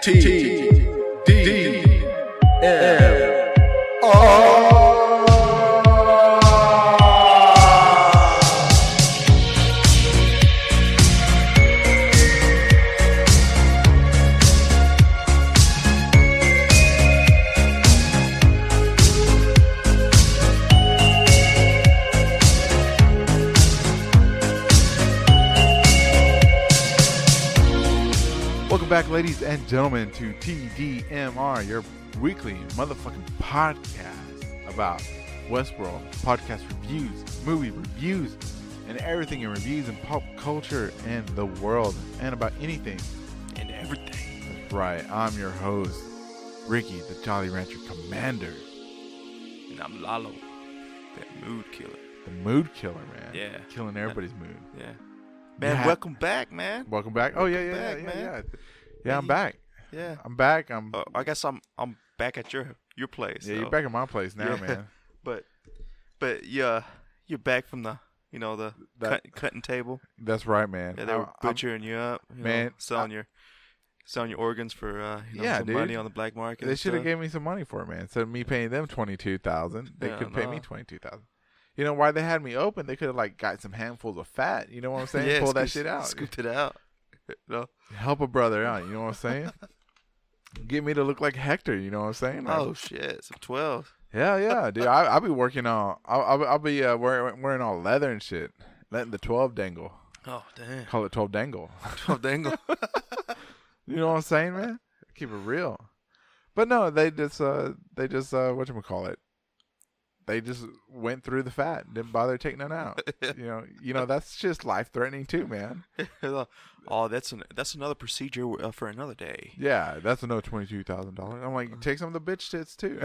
T D M ladies and gentlemen, to TDMR, your weekly motherfucking podcast about Westworld, podcast reviews, movie reviews, and everything in reviews and pop culture and the world, and about anything and everything. That's right. I'm your host, Ricky, the Jolly Rancher Commander, And I'm Lalo, that mood killer. the mood killer, man. Yeah. Killing everybody's mood. Yeah. Man, Yeah. welcome back, man. Welcome back. Oh, yeah, yeah, Welcome yeah, yeah, man. yeah. Yeah, I'm back. Yeah. I'm back. I'm. Uh, I guess I'm I'm back at your your place. yeah, you're back at my place now, Yeah. man. But but yeah, you're back from the you know the That- cut, cutting table. That's right, man. Yeah, they I- were I'm- butchering you up, you Man, know, selling your selling your organs for uh, you know, Yeah, some dude. money on the black market. They should have stuff. gave me some money for it, man. Instead of me paying them twenty two thousand, they Yeah, could pay me no. twenty two thousand. You know why they had me open? They could have like got some handfuls of fat. You know what I'm saying? yeah, Pull that shit out. Scooped it out. no. Help a brother out. You know what I'm saying? Get me to look like Hector. You know what I'm saying? Like, Oh shit, some twelve. yeah, yeah, dude. I I'll be working on. I'll I'll, I'll be uh, wearing wearing all leather and shit. Letting the twelve dangle. Oh damn, Call it twelve dangle. twelve dangle. You know what I'm saying, man? Keep it real. But no, they just uh they just uh what you call it? They just went through the fat, didn't bother taking it out. you know, you know that's just life threatening too, man. oh, that's an that's another procedure uh, for another day. Yeah, that's another twenty two thousand dollars. I'm like, take some of the bitch tits too.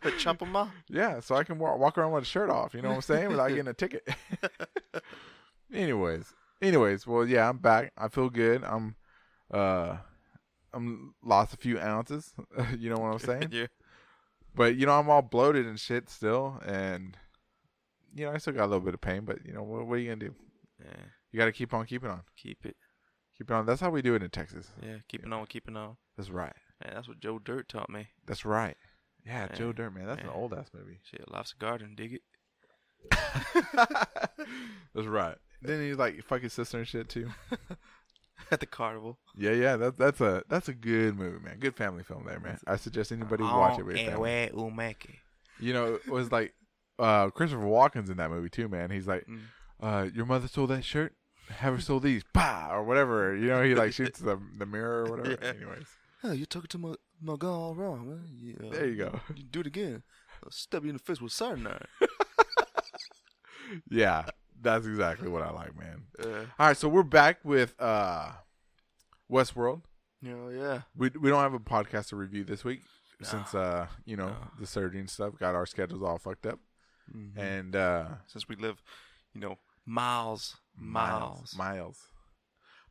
but chump them up. yeah, so I can walk, walk around with a shirt off. You know what I'm saying? Without getting a ticket. anyways, anyways, well, yeah, I'm back. I feel good. I'm, uh, I'm lost a few ounces. you know what I'm saying? yeah. But you know, I'm all bloated and shit still, and you know, I still got a little bit of pain. But you know, what, what are you gonna do? Yeah. You got to keep on keeping on, Keep it. keep it on. That's how we do it in Texas. Yeah. Keeping on, keeping on. That's right. Man, that's what Joe Dirt taught me. That's right. Yeah, Man, Joe Dirt, man. That's an old ass movie. Shit, life's a garden. Dig it. That's right. Then he's like fuck his sister and shit too. At the carnival. Yeah, yeah. That's that's a that's a good movie, man. Good family film there, man. I suggest anybody watch it with your family. You know, it was like uh Christopher Walken's in that movie too, man. He's like, Mm. uh, your mother stole that shirt. Have her sold these, bah, or whatever. You know, he like shoots the the mirror or whatever. Yeah. Anyways, Oh, you took it to my my gun all wrong, man. You, uh, there you go. You do it again. I'll stab you in the face with cyanide. Yeah, that's exactly what I like, man. uh, All right, so we're back with uh Westworld. know, yeah. We we don't have a podcast to review this week No. since uh you know No. the surgery and stuff got our schedules all fucked up, Mhm. and uh Since we live, you know, miles, miles. miles,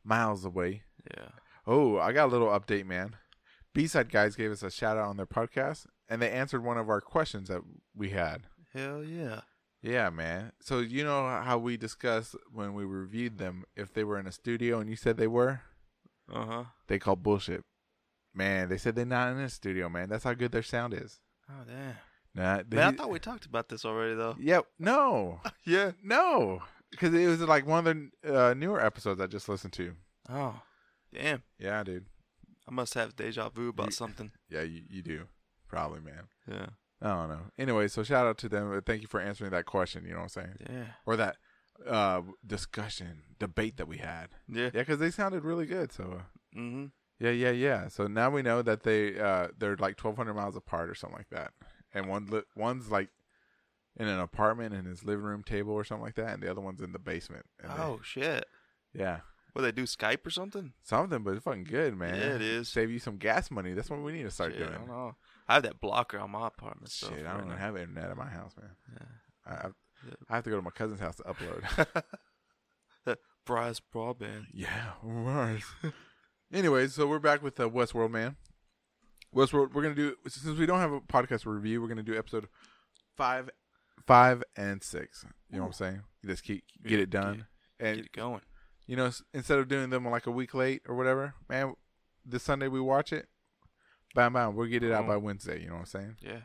miles away. Yeah. Oh, I got a little update, man. B side guys gave us a shout out on their podcast, and they answered one of our questions that we had. Hell yeah. Yeah, man. So you know how we discussed when we reviewed them if they were in a studio, and you said they were. Uh huh. They called bullshit. Man, they said they're not in a studio, man. That's how good their sound is. Oh damn. Nah, they, Man, I thought we talked about this already though. Yeah, no, Yeah. no, because it was like one of the uh, newer episodes I just listened to. Oh. Damn. Yeah, dude. I must have deja vu about You- something. Yeah, you, you do, probably, man. Yeah. I don't know. Anyway, so shout out to them. uh, Thank you for answering that question. You know what I'm saying, Yeah. or that uh, discussion debate that we had. Yeah. Yeah, because they sounded really good. So uh, Mm-hmm. yeah, yeah, yeah. So now we know that they uh, they're like 1,200 miles apart or something like that, and one li- one's like in an apartment in his living room table or something like that, and the other one's in the basement. And they- Oh shit. yeah. What they do Skype or something? Something, but it's fucking good, man. Yeah, it is. Save you some gas money. That's what we need to start I doing. I have that blocker on my apartment. Shit, I don't even have internet at my house, man. Yeah. I, I, I have to go to my cousin's house to upload. Bryce broadband. yeah, right. Anyways, so we're back with the Westworld, man. Westworld, we're gonna do since we don't have a podcast review, we're gonna do episode five, five and six. You know what I'm saying? Just keep get it done, Get and it going. you know instead of doing them like a week late or whatever, man, this Sunday we watch it, bam bam, we'll get it out by Wednesday. You know what I'm saying? Yeah.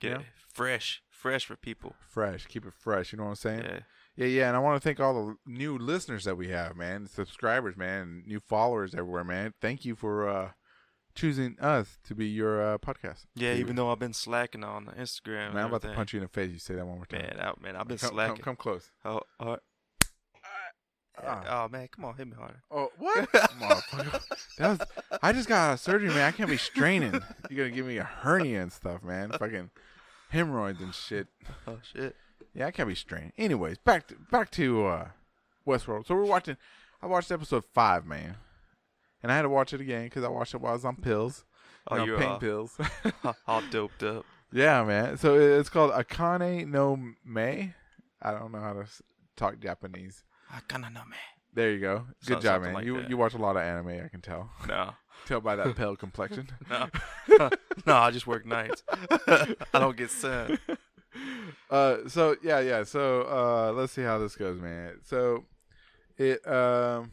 Get Yeah. it fresh, fresh for people. Fresh, keep it fresh. You know what I'm saying? Yeah. Yeah, yeah, and I want to thank all the new listeners that we have, man, subscribers, man, new followers everywhere, man. Thank you for uh, choosing us to be your uh, podcast. Yeah, even though I've been slacking on the Instagram. man, I'm about to punch you in the face. You say that one more time. Man, out, man, I've been come, come, slacking. come close. Oh, oh, Ah. oh, man, come on, hit me harder. Oh, what? Motherfucker. That was. I just got out of surgery, man. I can't be straining. You're gonna give me a hernia and stuff, man. Fucking hemorrhoids and shit. Oh shit. Yeah, I can't be straining. Anyways, back to back to uh, Westworld. So we're watching. I watched episode five, man, and I had to watch it again because I watched it while I was on pills. Oh, you know, pain all, pills. all doped up. yeah, man. So it's called Akane no Mai. I don't know how to talk Japanese. I kinda know, man. There you go. Good So- job, something man. like you that. you watch a lot of anime. I can tell. No, Tell by that pale complexion. no, no. I just work nights. I don't get sun. uh so yeah yeah so uh let's see how this goes man so it um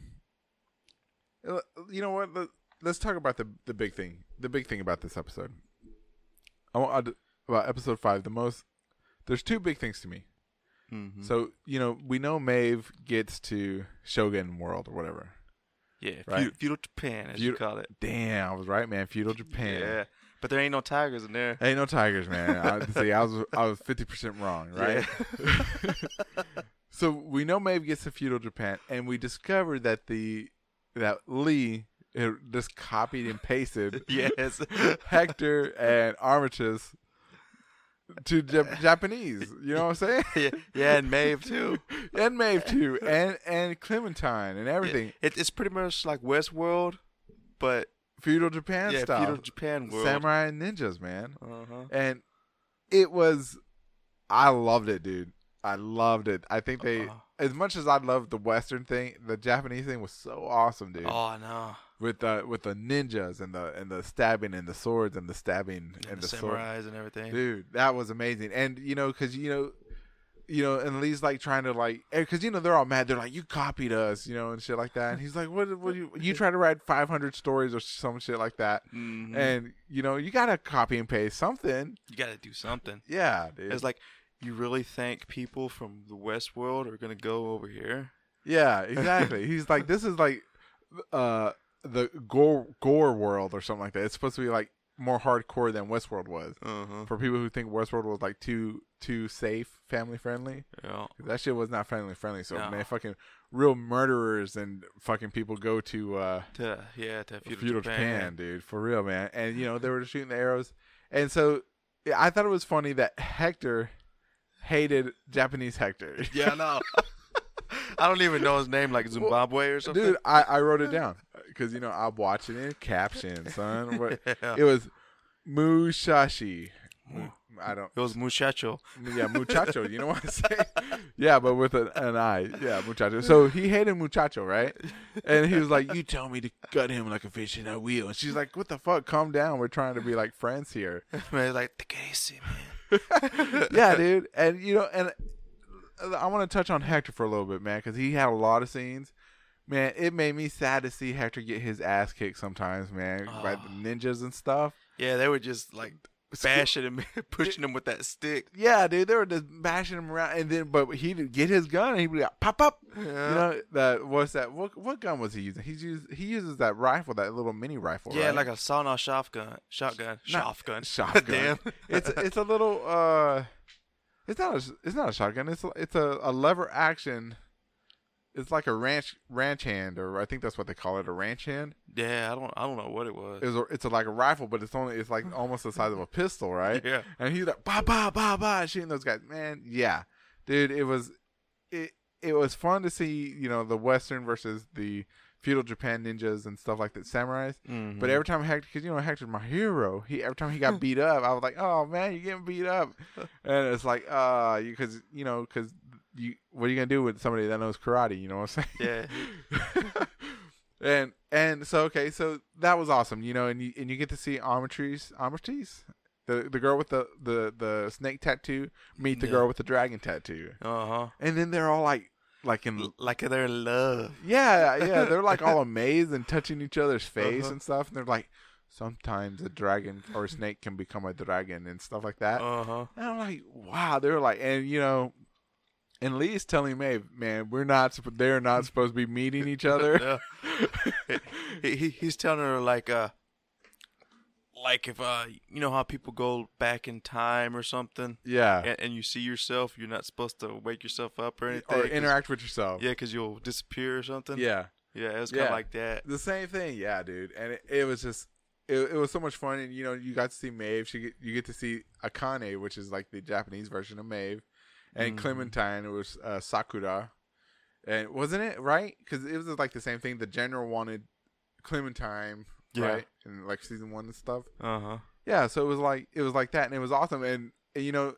uh, you know what Let, let's talk about the the big thing the big thing about this episode i want about episode five the most there's two big things to me Mm-hmm. so you know we know Maeve gets to shogun world or whatever yeah, right. feudal, feudal Japan, as you call it. damn i was right man feudal japan Yeah, but there ain't no tigers in there. Ain't no tigers, man. I, see, I was I was fifty percent wrong, right? so we know Maeve gets to feudal Japan, and we discover that the that Lee just copied and pasted yes. Hector and Armistice to Jap- Japanese. You know what I'm saying? yeah, yeah, and Maeve too. and Maeve too, and and Clementine and everything. It, it's pretty much like Westworld, but Feudal Japan yeah, style, feudal Japan world. samurai and ninjas, man. Uh-huh. and it was I loved it, dude. I loved it. I think they Uh-huh. as much as I loved the western thing, the Japanese thing was so awesome, dude. Oh no, With the with the ninjas and the and the stabbing and the swords and the stabbing and, and the, the, sword. samurais and everything. Dude, that was amazing. And you know cuz you know you know, and Lee's like trying to like, because you know they're all mad. They're like, "You copied us," you know, and shit like that. And he's like, "What? What? You, you try to write 500 stories or some shit like that, Mhm. and you know, you gotta copy and paste something." you got to do something. Yeah, dude. It's like you really think people from the West world are gonna go over here? Yeah, exactly. He's like, this is like uh the gore gore world or something like that. It's supposed to be like more hardcore than Westworld was. Uh-huh. For people who think Westworld was like too too safe, family friendly, Yeah. that shit was not family friendly. So No. man, fucking real murderers and fucking people go to uh To, yeah, to feudal, feudal Japan. Japan, dude, for real, man. And you know they were shooting the arrows, and so yeah, I thought it was funny that Hector hated Japanese Hector. Yeah, no. I don't even know his name, like Zimbabwe or something. Dude, I, I wrote it down because you know I'm watching it caption, son. What yeah. it was, Mushashi. Mu- I don't. It was muchacho. Yeah, muchacho. You know what I'm saying? Yeah, but with an, an I. Yeah, muchacho. So he hated muchacho, right? And he was like, "You tell me to gut him like a fish in a wheel." And she's like, "What the fuck? Calm down. We're trying to be like friends here." Man, like the case, man. yeah, dude. And you know, and I want to touch on Hector for a little bit, man, because he had a lot of scenes. Man, it made me sad to see Hector get his ass kicked sometimes, man, by the Oh. ninjas and stuff. Yeah, they were just like bashing him, pushing him with that stick. Yeah, dude, they were just bashing him around, and then but he'd get his gun and he'd be like, pop up. Yeah. You know that what's that? What what gun was he using? He's used he uses that rifle, that little mini rifle. yeah, right? like a sawn-off shotgun. Shotgun. Shotgun. shotgun. Damn. it's it's a little uh, it's not a it's not a shotgun. It's a, it's a, a lever action. It's like a ranch ranch hand, or I think that's what they call it, a ranch hand. yeah, I don't. I don't know what it was. It's a, it's a, like a rifle, but it's only it's like almost the size of a pistol, right? Yeah. And he's like ba ba ba ba shooting those guys. Man, yeah, dude, it was it it was fun to see you know the Western versus the feudal Japan ninjas and stuff like that, samurais. Mhm. But every time Hector, because you know Hector's my hero, he every time he got beat up, I was like, oh man, you're getting beat up, and it's like, uh, because you know, because you what are you gonna do with somebody that knows karate? You know what I'm saying? yeah, and and so okay, so that was awesome, you know, and you and you get to see Armistice, Armistice, the the girl with the the the snake tattoo meet the Yeah. girl with the dragon tattoo, uh huh. and then they're all like like in like they're in love. yeah yeah they're like all amazed and touching each other's face Uh-huh. and stuff, and they're like sometimes a dragon or a snake can become a dragon and stuff like that. Uh huh. And I'm like, wow, they're like, and you know, and Lee's telling Maeve, man, we're not, they're not supposed to be meeting each other. he, he he's telling her like uh like if uh you know how people go back in time or something yeah, and, and you see yourself you're not supposed to wake yourself up or anything or interact with yourself. yeah because you'll disappear or something yeah, yeah it was kind of Yeah. like that the same thing. Yeah, dude, and it, it was just. It, it was so much fun, and you know, you got to see Maeve. She you get to see Akane, which is like the Japanese version of Maeve, and Mhm. Clementine it was uh, Sakura, and wasn't it right? Because it was like the same thing. The general wanted Clementine, Yeah. right, in like season one and stuff. uh-huh Yeah, so it was like it was like that, and it was awesome. And, and you know,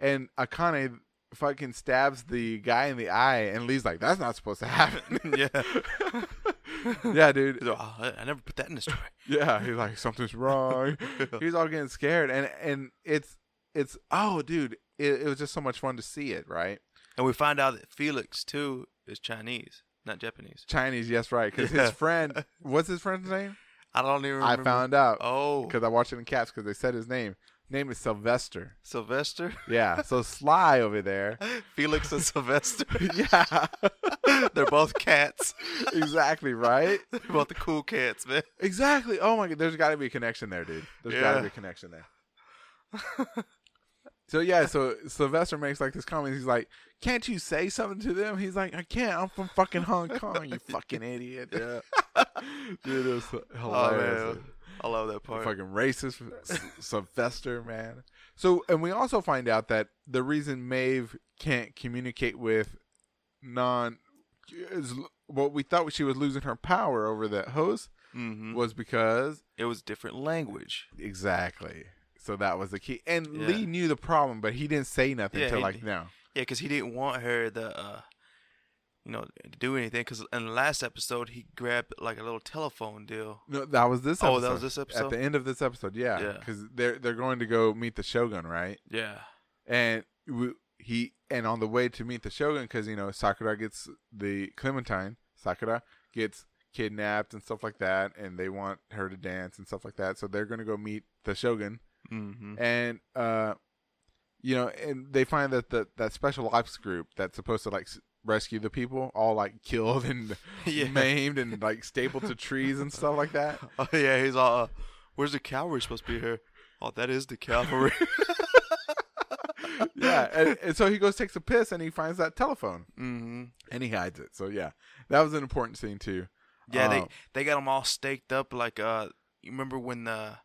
and Akane fucking stabs the guy in the eye, and Lee's like, "That's not supposed to happen." yeah yeah, dude. Like, "Oh, I, I never put that in the story Yeah, he's like, "Something's wrong." he's all getting scared, and and it's it's oh, dude, it, it was just so much fun to see it. Right, and we find out that Felix too is Chinese not Japanese Chinese, yes, right, because Yeah. his friend, what's his friend's name? I don't even I found out oh because I watched it in caps because they said his name. Name is Sylvester. Sylvester Yeah, so Sly over there. Felix and Sylvester Yeah. they're both cats exactly right they're both the cool cats man exactly oh my god there's got to be a connection there dude There's got to be a connection there so yeah so sylvester makes like this comment he's like can't you say something to them he's like i can't i'm from fucking hong kong you fucking idiot yeah dude it was Oh hilarious man, I love that part. fucking racist Sylvester, man. So, and we also find out that the reason Maeve can't communicate with non is what we thought she was losing her power over that host hmm was because It was different language. exactly. So that was the key. And Yeah. Lee knew the problem, but he didn't say nothing Yeah, until he like now. Yeah, because he didn't want her to, uh, you know, do anything. Because in the last episode, he grabbed like a little telephone deal. No, that was this. Oh, Episode. that was this episode. At the end of this episode, yeah, Yeah. because they're they're going to go meet the Shogun, right? Yeah. and we, he and on the way to meet the shogun because you know sakura gets the clementine sakura gets kidnapped and stuff like that and they want her to dance and stuff like that so they're going to go meet the shogun Mm-hmm. and uh you know and they find that the that special ops group that's supposed to like rescue the people all like killed and Yeah. maimed and like stapled to trees and stuff like that Oh yeah, he's all. Uh, Where's the cavalry supposed to be here? Oh, that is the cavalry. yeah and, and so he goes takes a piss and he finds that telephone mm-hmm. and he hides it so yeah that was an important scene too Yeah, they Um, they got them all staked up like uh. You remember when the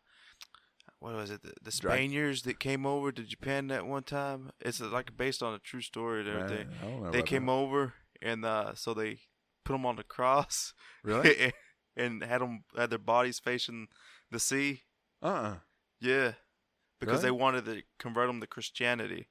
what was it? The, the Drag- Spaniards that came over to Japan that one time. It's uh, like based on a true story and everything. Man, I don't know they came that. over and uh, so they put them on the cross Really? and had them had their bodies facing the sea. Uh-uh. Yeah, because they wanted to convert them to Christianity.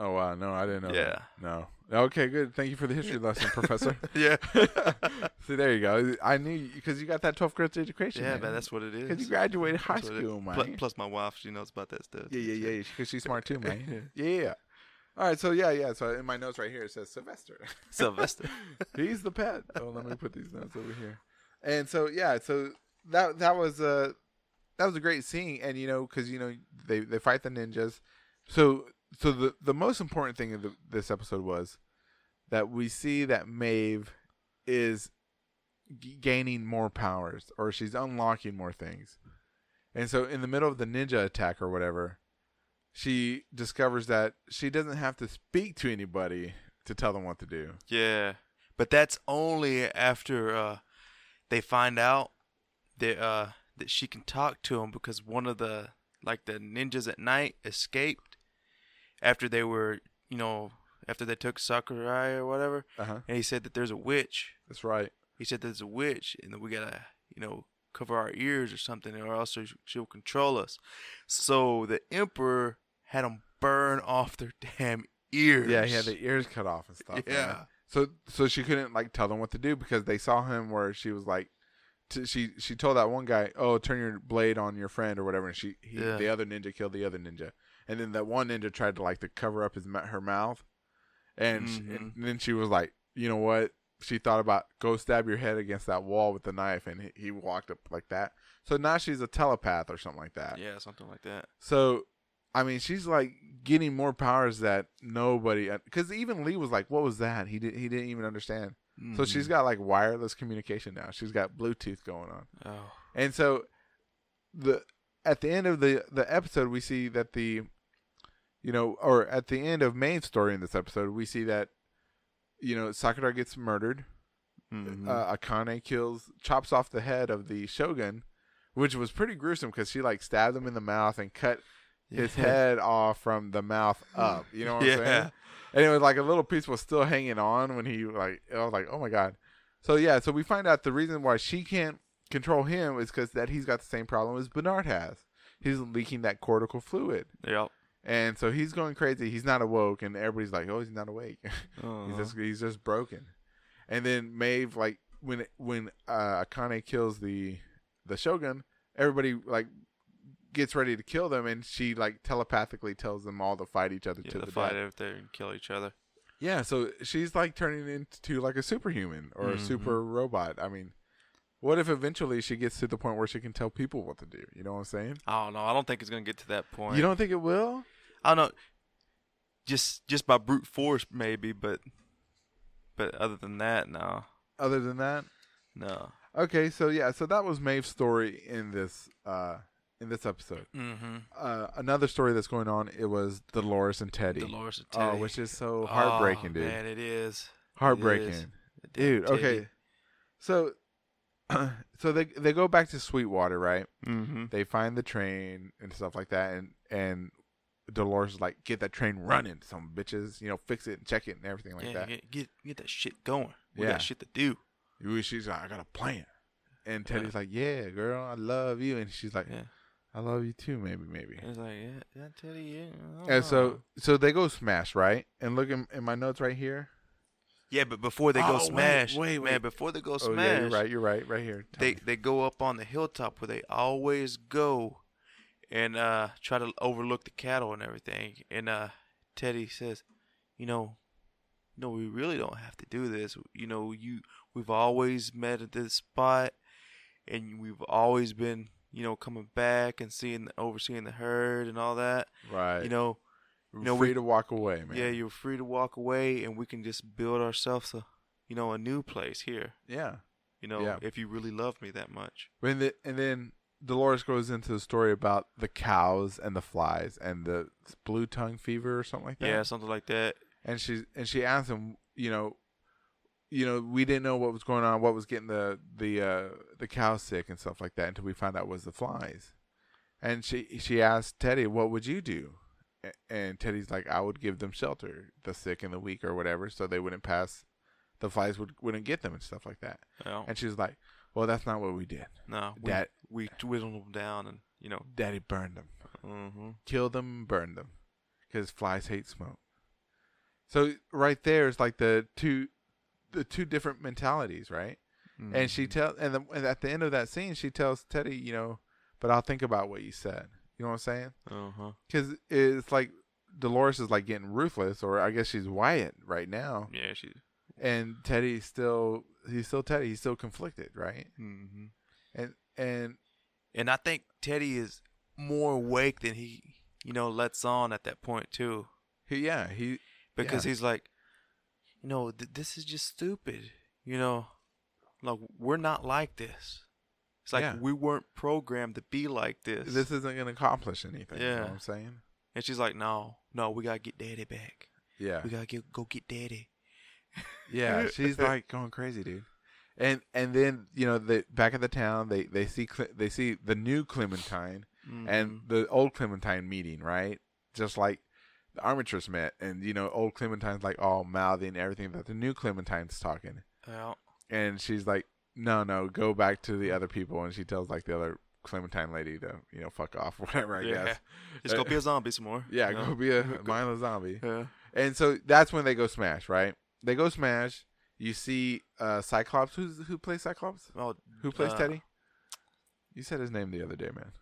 Oh wow, no, I didn't know. Yeah. that. no. Okay, good. Thank you for the history lesson, Professor. yeah, See, there you go. I knew because you got that 12th grade education. yeah, man, that's what it is. because you graduated high That's school, man. Plus, my wife, she knows about that stuff. yeah, yeah, yeah. Because she's smart too, man. yeah, yeah. All right, so yeah, yeah. So in my notes right here it says Sylvester. Sylvester. He's the pet. Oh, let me put these notes over here. And so yeah, so that that was a that was a great scene, and you know because you know they they fight the ninjas. So so the the most important thing of the, this episode was that we see that Maeve is g- gaining more powers, or she's unlocking more things. And so in the middle of the ninja attack or whatever, she discovers that she doesn't have to speak to anybody to tell them what to do. Yeah, but that's only after uh, they find out that uh, that she can talk to them because one of the like the ninjas at night escaped after they were you know after they took Sakurai or whatever, Uh huh. and he said that there's a witch. That's right. He said there's a witch, and that we gotta you know cover our ears or something, or else she- she'll control us. So the emperor had them burn off their damn ears. Yeah, he had the ears cut off and stuff. Yeah. man. So so she couldn't like tell them what to do because they saw him where she was like, t- she she told that one guy, "Oh, turn your blade on your friend or whatever," and she he, Yeah. the other ninja killed the other ninja, and then that one ninja tried to like to cover up his her mouth, and, sh Mhm. and then she was like, you know what? She thought about go stab your head against that wall with the knife, and he, he walked up like that. So now she's a telepath or something like that. Yeah, something like that. So, I mean, she's like getting more powers that nobody. Because even Lee was like, "What was that?" He did. He didn't even understand. So she's got like wireless communication now. She's got Bluetooth going on. Oh. And so the at the end of the the episode we see that the you know or at the end of main story in this episode we see that you know Sakura gets murdered. Mhm. Uh, Akane kills chops off the head of the shogun, which was pretty gruesome because she like stabbed him in the mouth and cut his Yeah. head off from the mouth up. You know what I'm saying? And it was like a little piece was still hanging on when he like I was like, oh my god. So yeah, so we find out the reason why she can't control him is because that he's got the same problem as Bernard has. He's leaking that cortical fluid, Yep. And so he's going crazy. He's not awoke, and everybody's like, oh, he's not awake. Uh-huh. he's just he's just broken. And then Maeve like when when uh, Akane kills the the Shogun, everybody like gets ready to kill them, and she like telepathically tells them all to fight each other yeah, to the fight death. out there and kill each other. Yeah, so she's like turning into like a superhuman or a Mhm. super robot. I mean, what if eventually she gets to the point where she can tell people what to do? You know what I'm saying? I don't know. I don't think it's gonna get to that point. You don't think it will? I don't know. Just just by brute force, maybe, but but other than that, no, Other than that, no. okay. So yeah, so that was Maeve's story in this uh in this episode. Mm-hmm. Uh, another story that's going on it was Dolores and Teddy. Dolores and Oh, Teddy. which is so heartbreaking, Oh, dude. Man, it is. heartbreaking, is. dude. Okay, so so they they go back to Sweetwater, right? Mm-hmm. they find the train and stuff like that and and Dolores is like get that train running some bitches you know fix it and check it and everything like yeah, that Get, get get that shit going. We Yeah. got shit to do. She's like I got a plan and Teddy's like yeah girl I love you and she's like Yeah. I love you too maybe maybe It's like, yeah, yeah, Teddy, yeah. And so so they go smash right and look in, in my notes right here yeah, but before they Oh, go wait, smash, wait, wait. man, before they go smash, oh yeah you're right you're right right here Tell they me. they go up on the hilltop where they always go and uh try to overlook the cattle and everything. And uh teddy says you know no we really don't have to do this. You know you we've always met at this spot and we've always been you know coming back and seeing overseeing the herd and all that. Right. You know We're know, free we- to walk away man. Yeah you're free to walk away and we can just build ourselves a you know a new place here. Yeah. You know Yeah. if you really love me that much. When the, and then Dolores goes into the story about the cows and the flies and the blue tongue fever or something like that. yeah something like that And she and she asked him, you know, you know, we didn't know what was going on, what was getting the the uh, the cows sick and stuff like that until we found out was the flies. And she she asked Teddy, "What would you do?" And Teddy's like, "I would give them shelter, the sick and the weak or whatever, so they wouldn't pass, the flies would wouldn't get them and stuff like that." you know? And she was like, "Well, that's not what we did. No, we, Dad- we dwindled them down, and you know. Daddy burned them." Mm-hmm. kill them burned them because flies hate smoke so right there is like the two the two different mentalities right and she tell and, the, and at the end of that scene she tells teddy you know but i'll think about what you said you know what i'm saying Uh huh. because it's like dolores is like getting ruthless or i guess she's wyatt right now Yeah, she. And teddy's still he's still teddy he's still conflicted right Mm-hmm. and and And I think Teddy is more awake than he, you know, lets on at that point too, he yeah he because Yeah. he's like, you know, th- this is just stupid. You know, like we're not like this. It's like Yeah. we weren't programmed to be like this. this isn't going to accomplish anything you know Yeah. what i'm saying and she's like, no, no, we gotta get Daddy back. yeah We gotta get, go get Daddy. Yeah, she's like going crazy, dude. And and then you know they back at the town they they see Cle- they see the new Clementine and Mhm. the old Clementine meeting right, just like the Armitress met, and you know old Clementine's like all mouthy and everything, that the new Clementine's talking, Yeah. and she's like, no, no, go back to the other people, and she tells like the other Clementine lady to you know fuck off, whatever I Yeah. guess. Just go be a zombie some more. Yeah, know? go be a mindless zombie. Yeah. And so that's when they go smash, right? They go smash. You see uh Cyclops. Who's who plays Cyclops? Oh, Who plays uh, Teddy? You said his name the other day, man.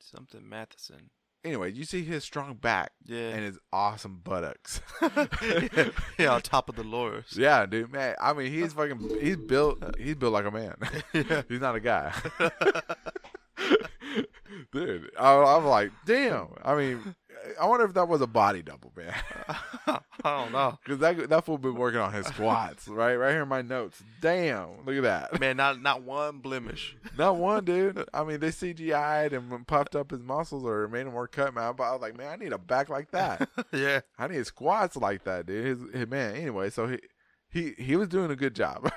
Something Matheson. anyway, you see his strong back Yeah. and his awesome buttocks. yeah, on top of the Dolores. yeah, dude, man. I mean, he's fucking. He's built. He's built like a man. Yeah. he's not a guy. dude, I, I'm like, damn. I mean, I wonder if that was a body double, man. I don't know. Because that that fool been working on his squats, right? Right here in my notes. Damn, look at that. Man, not not one blemish. Not one, dude. I mean, they CGI'd and puffed up his muscles or made him more cut, man. But I was like, man, I need a back like that. yeah. I need squats like that, dude. His, his man. Anyway, so he he he was doing a good job.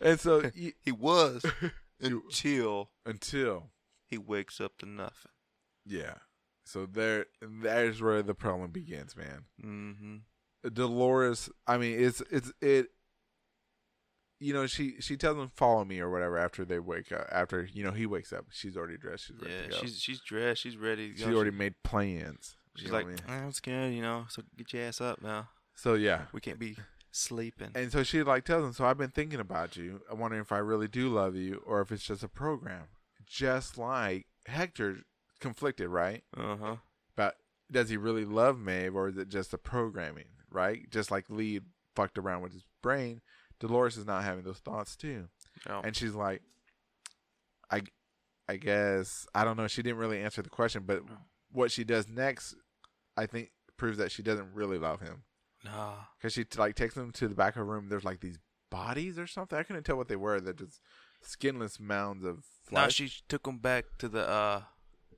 and so y- He was until until he wakes up to nothing. yeah, so there there's where the problem begins, man. Mm-hmm. Dolores, I mean, it's it's it. You know, she she tells him follow me or whatever after they wake up. After you know he wakes up, she's already dressed. She's ready Yeah, she's she's dressed. She's ready. she know, already made plans. She's like, I mean? I'm scared, you know. So get your ass up now. so yeah, We can't be sleeping. and so she like tells him. So I've been thinking about you. I'm wondering if I really do love you or if it's just a program. Just like Hector conflicted, right? Uh huh. But does he really love Maeve or is it just the programming, right? Just like Lee fucked around with his brain, Dolores is not having those thoughts too. Oh. And she's like, I, I guess I don't know. She didn't really answer the question, but what she does next, I think, proves that she doesn't really love him nah. because she like takes him to the back of her room. There's like these bodies or something. I couldn't tell what they were. They're just skinless mounds of Now flesh. she took him back to the uh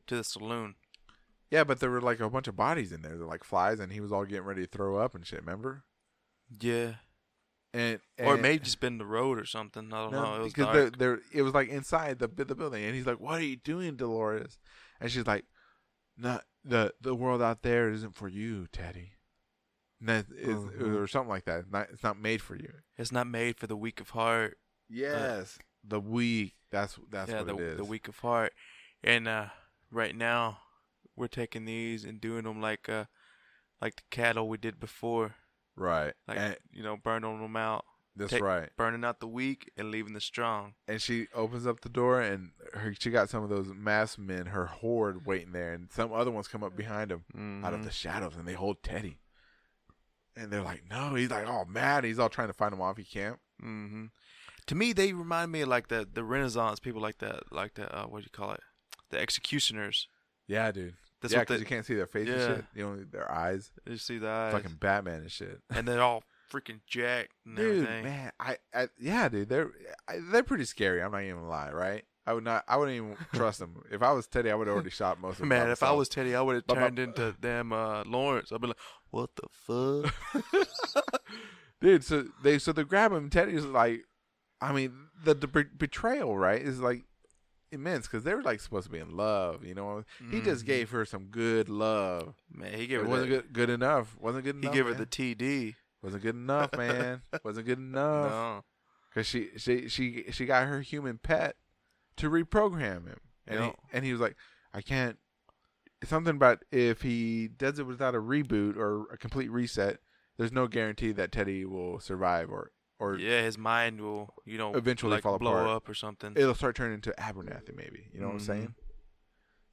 to the saloon. yeah, but there were like a bunch of bodies in there. They're like flies, and he was all getting ready to throw up and shit. Remember? Yeah. And, or it may have just been the road or something. I don't know. It was because they're, they're, it was like inside the the building, and he's like, "What are you doing, Dolores?" And she's like, "Not the the world out there isn't for you, Teddy." And that is, Mhm. or something like that. Not, it's not made for you. It's not made for the weak of heart. Yes, the weak. That's that's yeah, what the it is. the weak of heart. And uh right now we're taking these and doing them like uh like the cattle we did before, right? like and, you know, burning them out, that's take- right. burning out the weak and leaving the strong. And she opens up the door, and her, she got some of those masked men, her horde, waiting there, and some other ones come up behind them. out of Mhm. the shadows and they hold Teddy. And they're like, no, he's like, oh, mad. He's all trying to find him off. He can't. Mm-hmm. To me, they remind me of like the the Renaissance people, like that, like the uh, what do you call it, the executioners. Yeah, dude. That's yeah, what because they you can't see their face and Yeah. shit. You only their eyes. you see the eyes, Fucking Batman and shit. and they're all freaking jacked and dude, everything. man. I, I, yeah, dude. They're, I, they're pretty scary. I'm not even gonna lie, right? I would not, I wouldn't even trust them. If I was Teddy, I would have already shot most of them. Man, if I was Teddy, I would have But my- turned into damn uh, Lawrence. I'd be like, "What the fuck?" dude. So they, so they grab him. Teddy's like, I mean, the, the betrayal, right, is like immense because they were like supposed to be in love. You know, he just Mhm. gave her some good love. Man, he gave It her wasn't the, good, good enough. Wasn't good enough. he gave her the TD. wasn't good enough, man. wasn't good enough. No, Because she, she she she got her human pet to reprogram him, and he, and he was like, I can't. Something about if he does it without a reboot or a complete reset, there's no guarantee that Teddy will survive or or yeah, his mind will, you know, Eventually like fall blow apart. up or something. it'll start turning into Abernathy, maybe. You know what I'm Mhm. saying?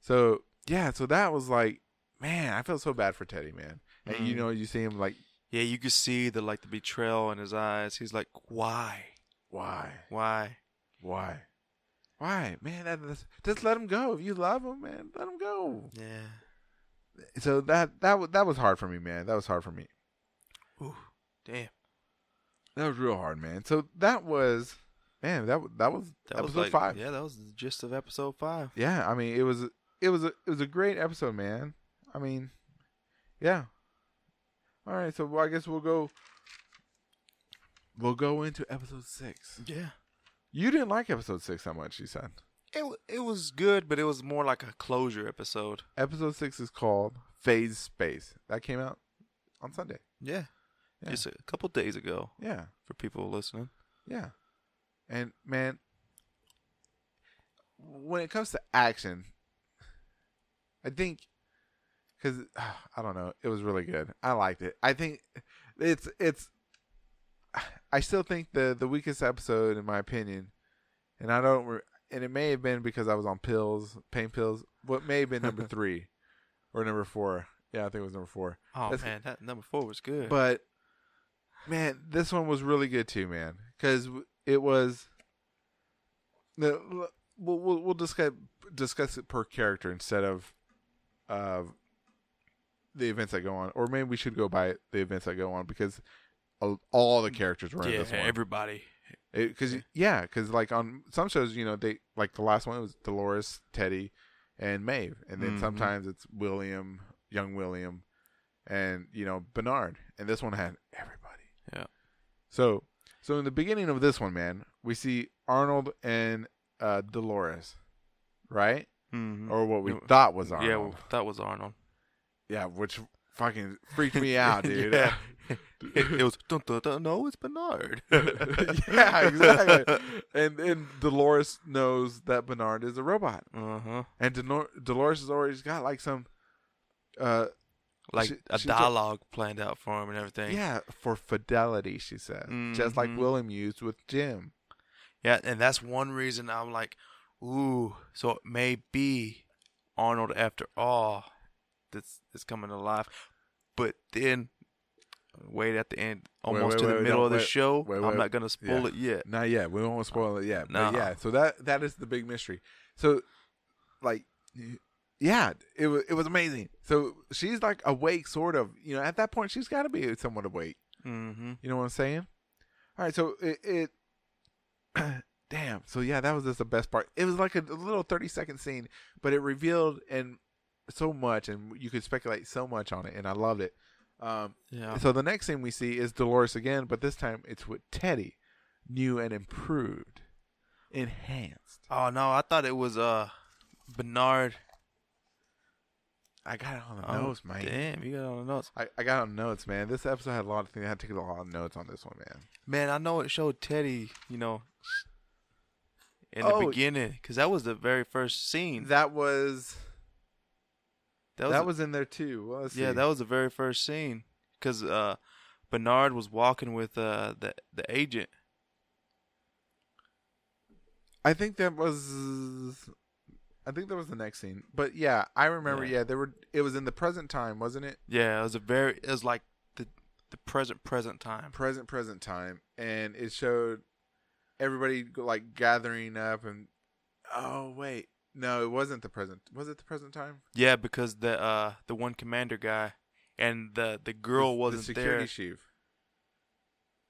So yeah, so that was like, man, I felt so bad for Teddy, man. And you Mhm. know, you see him like, yeah, you could see the like the betrayal in his eyes. He's like, "Why? why, Why?" why, why, man? That, that's, just let him go. If you love him, man, let him go. Yeah. So that that was that was hard for me, man. That was hard for me. Ooh, damn. That was real hard, man. So that was, man, that that was That episode was like, five. Yeah, that was the gist of episode five. Yeah, I mean, it was it was a, it was a great episode, man. I mean, yeah. All right, so well, I guess we'll go. We'll go into episode six. Yeah. You didn't like episode six that much, you said. It it was good, but it was more like a closure episode. Episode six is called Phase Space. That came out on Sunday. Yeah. Yeah. Just a couple days ago Yeah, for people listening. yeah. And man, when it comes to action, I think because I don't know, it was really good. I liked it. I think it's it's. I still think the the weakest episode, in my opinion, and I don't. Re- and it may have been because I was on pills, pain pills. What may have been number three or number four. Yeah, I think it was number four. Oh That's- man, that number four was good. But man, this one was really good too, man, because it was. The we'll, we'll we'll discuss discuss it per character instead of, of the events that go on, or maybe we should go by the events that go on because all- the characters were in yeah, this one. everybody. Because yeah, because like on some shows, you know, they like the last one was Dolores, Teddy, and Maeve, and then Mhm. sometimes it's William, young William, and you know Bernard, and this one had everybody. So, so in the beginning of this one, man, we see Arnold and uh, Dolores, right? Mm-hmm. Or what we Yeah, thought was Arnold. yeah, well, that was Arnold. yeah, which fucking freaked me out, dude. yeah. it, it was dun, dun, dun, no, it's Bernard. yeah, exactly. And and Dolores knows that Bernard is a robot. Uh huh. And Dolores has already got like some, uh, Like She- a dialogue planned out for him and everything. yeah, for fidelity, she said, just like Mhm. William used with Jim. Yeah, and that's one reason I'm like, ooh, so it may be Arnold after all that's that's coming to life. But then wait at the end, almost wait, to wait, the wait, middle of the show. I'm not gonna spoil Yeah. it yet. Not yet. We won't spoil it yet. But No. yeah, so that that is the big mystery. So, like, yeah, it was it was amazing. So she's like awake, sort of. You know, at that point, she's got to be somewhat awake. Mm-hmm. You know what I'm saying? All right, so it, it damn. So yeah, that was just the best part. It was like a, a little 30 second scene, but it revealed and so much, and you could speculate so much on it, and I loved it. Um, Yeah. so the next thing we see is Dolores again, but this time it's with Teddy, new and improved, enhanced. Oh no, I thought it was uh Bernard. I got it on the Oh, notes, man. Damn, you got it on the notes. I, I got on notes, man. This episode had a lot of things. I had to take a lot of notes on this one, man. Man, I know it showed Teddy, you know, in the Oh. beginning, because that was the very first scene. That was That that was, was, in there too. Well, let's yeah, see. that was the very first scene, because uh, Bernard was walking with uh the the agent. I think that was. I think that was the next scene. But yeah, I remember. Yeah. Yeah, they were. It was in the present time, wasn't it? Yeah, it was a very it was like the the present present time. Present, present time, and it showed everybody like gathering up and. Oh wait, no, it wasn't the present. Was it the present time? Yeah, because the uh the one commander guy and the the girl The- wasn't the security there. chief.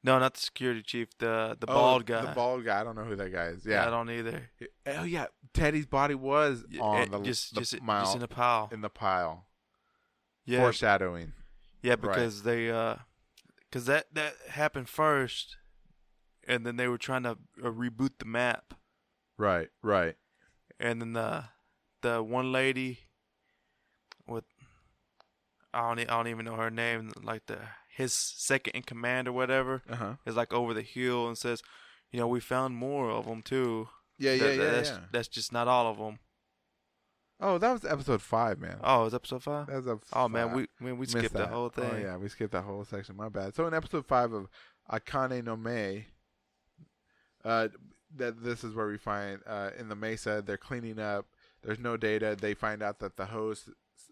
No, not the security chief. The the Oh, bald guy. The bald guy. I don't know who that guy is. Yeah, I don't either. oh yeah, Teddy's body was Yeah, on it- the just the just mile just in a pile. in the pile. Yeah, Foreshadowing. yeah, because they uh, because that that happened first, and then they were trying to uh, reboot the map, Right. Right. and then the the one lady with I don't e- I don't even know her name, like the his second in command or whatever, Uh huh. is like over the hill and says, you know, we found more of them too. Yeah. Yeah. That- yeah. that's, yeah. that's just not all of them. Oh, that was episode five, man. Oh, it was episode five? That was episode Oh man, we man, we skipped the whole thing. Oh yeah, we skipped that whole section. My bad. So in episode five of Akane no Me, uh, that this is where we find uh, in the Mesa they're cleaning up. There's no data. They find out that the hosts,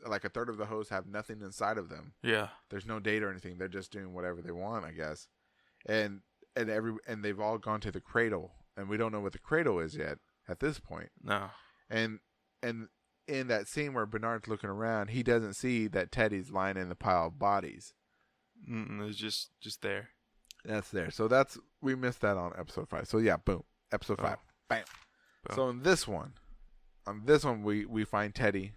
like a third of the hosts, have nothing inside of them. Yeah. There's no data or anything. They're just doing whatever they want, I guess. And and every and they've all gone to the cradle, and we don't know what the cradle is yet at this point. No. And and in that scene where Bernard's looking around, he doesn't see that Teddy's lying in the pile of bodies. Mm-mm, it's just just there. That's there. So that's we missed that on episode five. So yeah, boom, episode Oh. five, bam. Boom. So in this one, on this one we we find Teddy,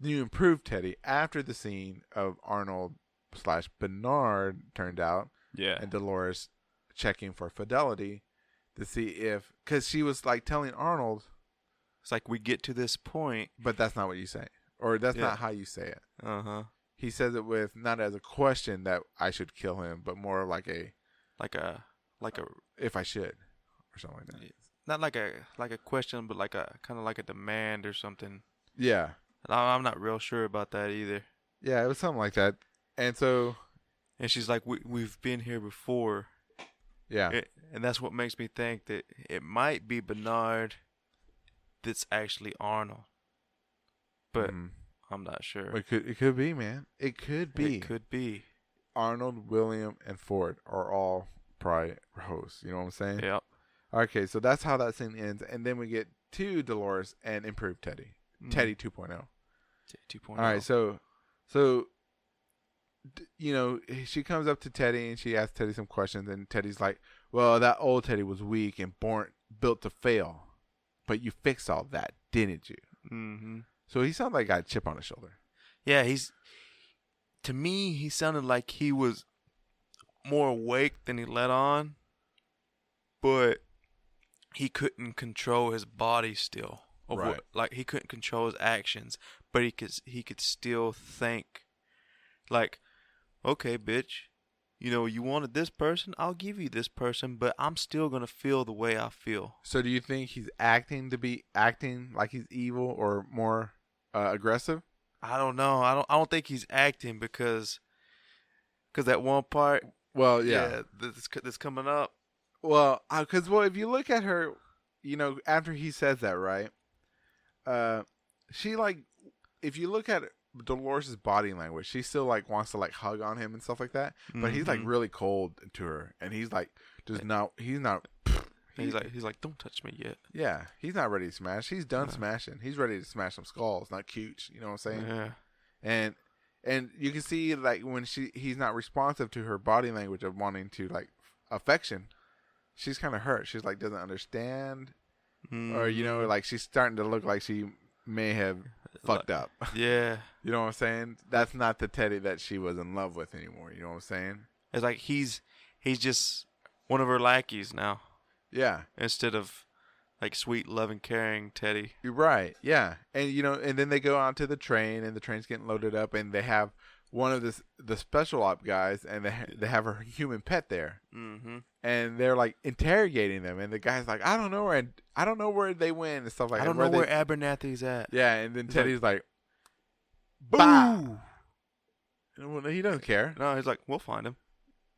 new improved Teddy after the scene of Arnold slash Bernard turned out Yeah. and Dolores checking for fidelity to see if because she was like telling Arnold, It's like we get to this point. but that's not what you say, or that's Yeah. not how you say it. Uh huh. He says it with not as a question that I should kill him, but more like a Like a like a if I should or something like that. not like a like a question, but like a kind of like a demand or something. Yeah, I- I'm not real sure about that either. yeah, it was something like that. And so And she's like, we we've been here before, yeah, It- and that's what makes me think that it might be Bernard, that's actually Arnold. But Mhm. I'm not sure. it could it could be, man. It could be. It could be. Arnold, William, and Ford are all probably hosts. You know what I'm saying? Yep. Okay, so that's how that scene ends, and then we get to Dolores and improved Teddy, Mm. Teddy 2.0. T- 2.0. All right, so so you know she comes up to Teddy and she asks Teddy some questions, and Teddy's like, "Well, that old Teddy was weak and born built to fail, but you fixed all that, didn't you?" hmm So he sounds like he got a chip on his shoulder. Yeah, he's. To me, he sounded like he was more awake than he let on, but he couldn't control his body still. Of Right. what, like he couldn't control his actions, but he could he could still think. Like, okay, bitch, you know you wanted this person, I'll give you this person, but I'm still gonna feel the way I feel. So do you think he's acting to be acting like he's evil or more uh, aggressive? I don't know. I don't. I don't think he's acting because, because that one part, Well, yeah, that's, that's coming up. Well, because well, if you look at her, you know, after he says that, right? Uh, she like, if you look at Dolores' body language, she still like wants to like hug on him and stuff like that. But he's like Mhm. really cold to her, and he's like does not. He's not. he's like, he's like, don't touch me yet. yeah, he's not ready to smash. He's done No. smashing. He's ready to smash some skulls, not cute. You know what I'm saying? Yeah. and and you can see like when she he's not responsive to her body language of wanting to like affection she's kind of hurt she's like doesn't understand or you know like she's starting to look like she may have fucked up. Yeah. you know what i'm saying? That's not the teddy that she was in love with anymore. You know what i'm saying? It's like he's he's just one of her lackeys now. Yeah. Instead of like sweet, loving, caring Teddy. you're right. Yeah. And you know and then they go onto the train and the train's getting loaded up and they have one of the the special op guys and they they have a human pet there Mm-hmm. and they're like interrogating them, and the guy's like, "I don't know where, I don't know where they went and stuff like I don't know they- where Abernathy's at. yeah, and then He's Teddy's like, Boo! "Bah!" And well, he doesn't care. No, he's like, we'll find him.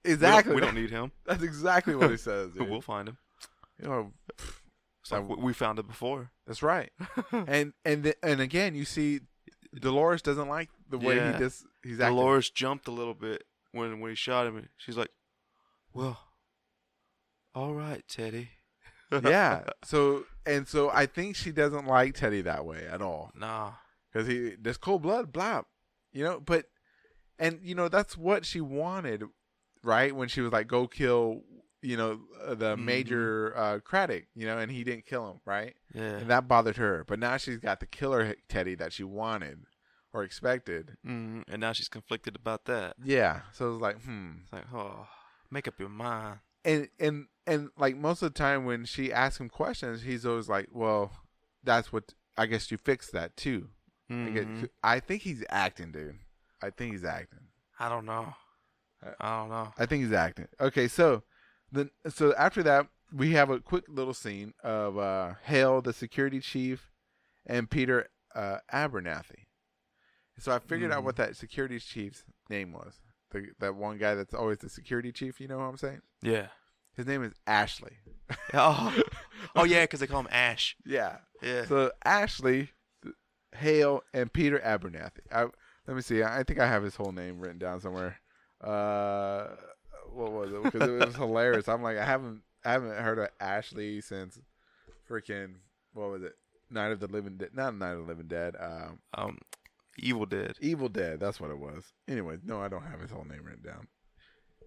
We don't- Exactly. We don't, need him. That's exactly what he says. But we'll find him. You know, So we we found it before. that's right. and and the, and again, you see, Dolores doesn't like the way Yeah. he just he's acting. Dolores jumped a little bit when when he shot him. She's like, "Well, all right, Teddy." yeah. So and so, I think she doesn't like Teddy that way at all. nah. because he there's cold blood, blah, you know. But and you know that's what she wanted, right? When she was like, "Go kill," you know, uh, the Mhm. major uh, Craddock, you know, and he didn't kill him, right? Yeah. And that bothered her. But now she's got the killer Teddy that she wanted or expected. mm And now she's conflicted about that. Yeah. So it's like, hmm. It's like, oh, make up your mind. And and and like most of the time when she asks him questions, he's always like, "Well, that's what I guess you fixed that too." Mhm. I think he's acting, dude. I think he's acting. I don't know. Uh, I don't know. I think he's acting. Okay, so then so after that we have a quick little scene of uh Hale, the security chief, and Peter uh Abernathy. So I figured out Mhm. what that security chief's name was. The, that one guy that's always the security chief, you know what I'm saying? Yeah. His name is Ashley. Oh, oh yeah, because they call him Ash. yeah. Yeah. So Ashley, Hale, and Peter Abernathy. I, let me see. I think I have his whole name written down somewhere. Uh, what was it? Because it was hilarious. I'm like, I haven't, I haven't heard of Ashley since freaking what was it? Night of the Living Dead. Not Night of the Living Dead. Um, um, Evil Dead. Evil Dead. That's what it was. Anyway, no, I don't have his whole name written down.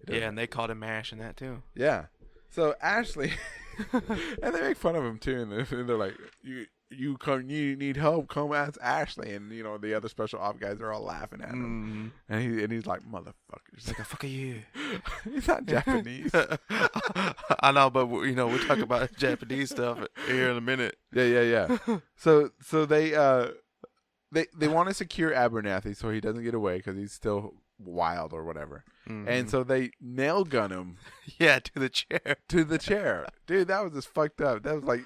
Yeah, and they called him Ash in that too. Yeah. So Ashley, and they make fun of him too, and they're, like, "You, you come, you need help? Come ask Ashley." And you know the other special op guys are all laughing at him, Mm. and he and he's like, "Motherfuckers!" Like, fuck are you? he's not Japanese. I know, but you know, we'll talk about Japanese stuff here in a minute. yeah, yeah, yeah. So, so they, uh, they, they want to secure Abernathy so he doesn't get away because he's still wild or whatever, and Mhm. so they nail gun him yeah, to the chair. to the chair. Dude, that was just fucked up. That was like,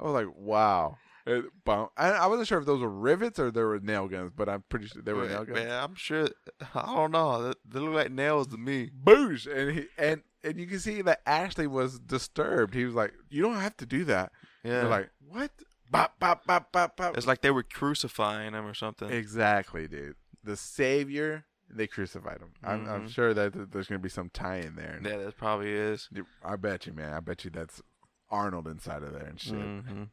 I was like, wow. It, I, I wasn't sure if those were rivets or there were nail guns, but I'm pretty sure they were nail guns. Man. I'm sure. I don't know. They, they look like nails to me. Boosh! And he and and you can see that Ashley was disturbed. He was like, "You don't have to do that." Yeah. They're like, "What? Bop bop bop bop bop. It's like they were crucifying him or something. exactly, dude. The savior, they crucified him. I'm, I'm Mhm. sure that th- there's gonna be some tie in there. yeah, that probably is. Dude, I bet you, man. I bet you that's Arnold inside of there and shit. hmm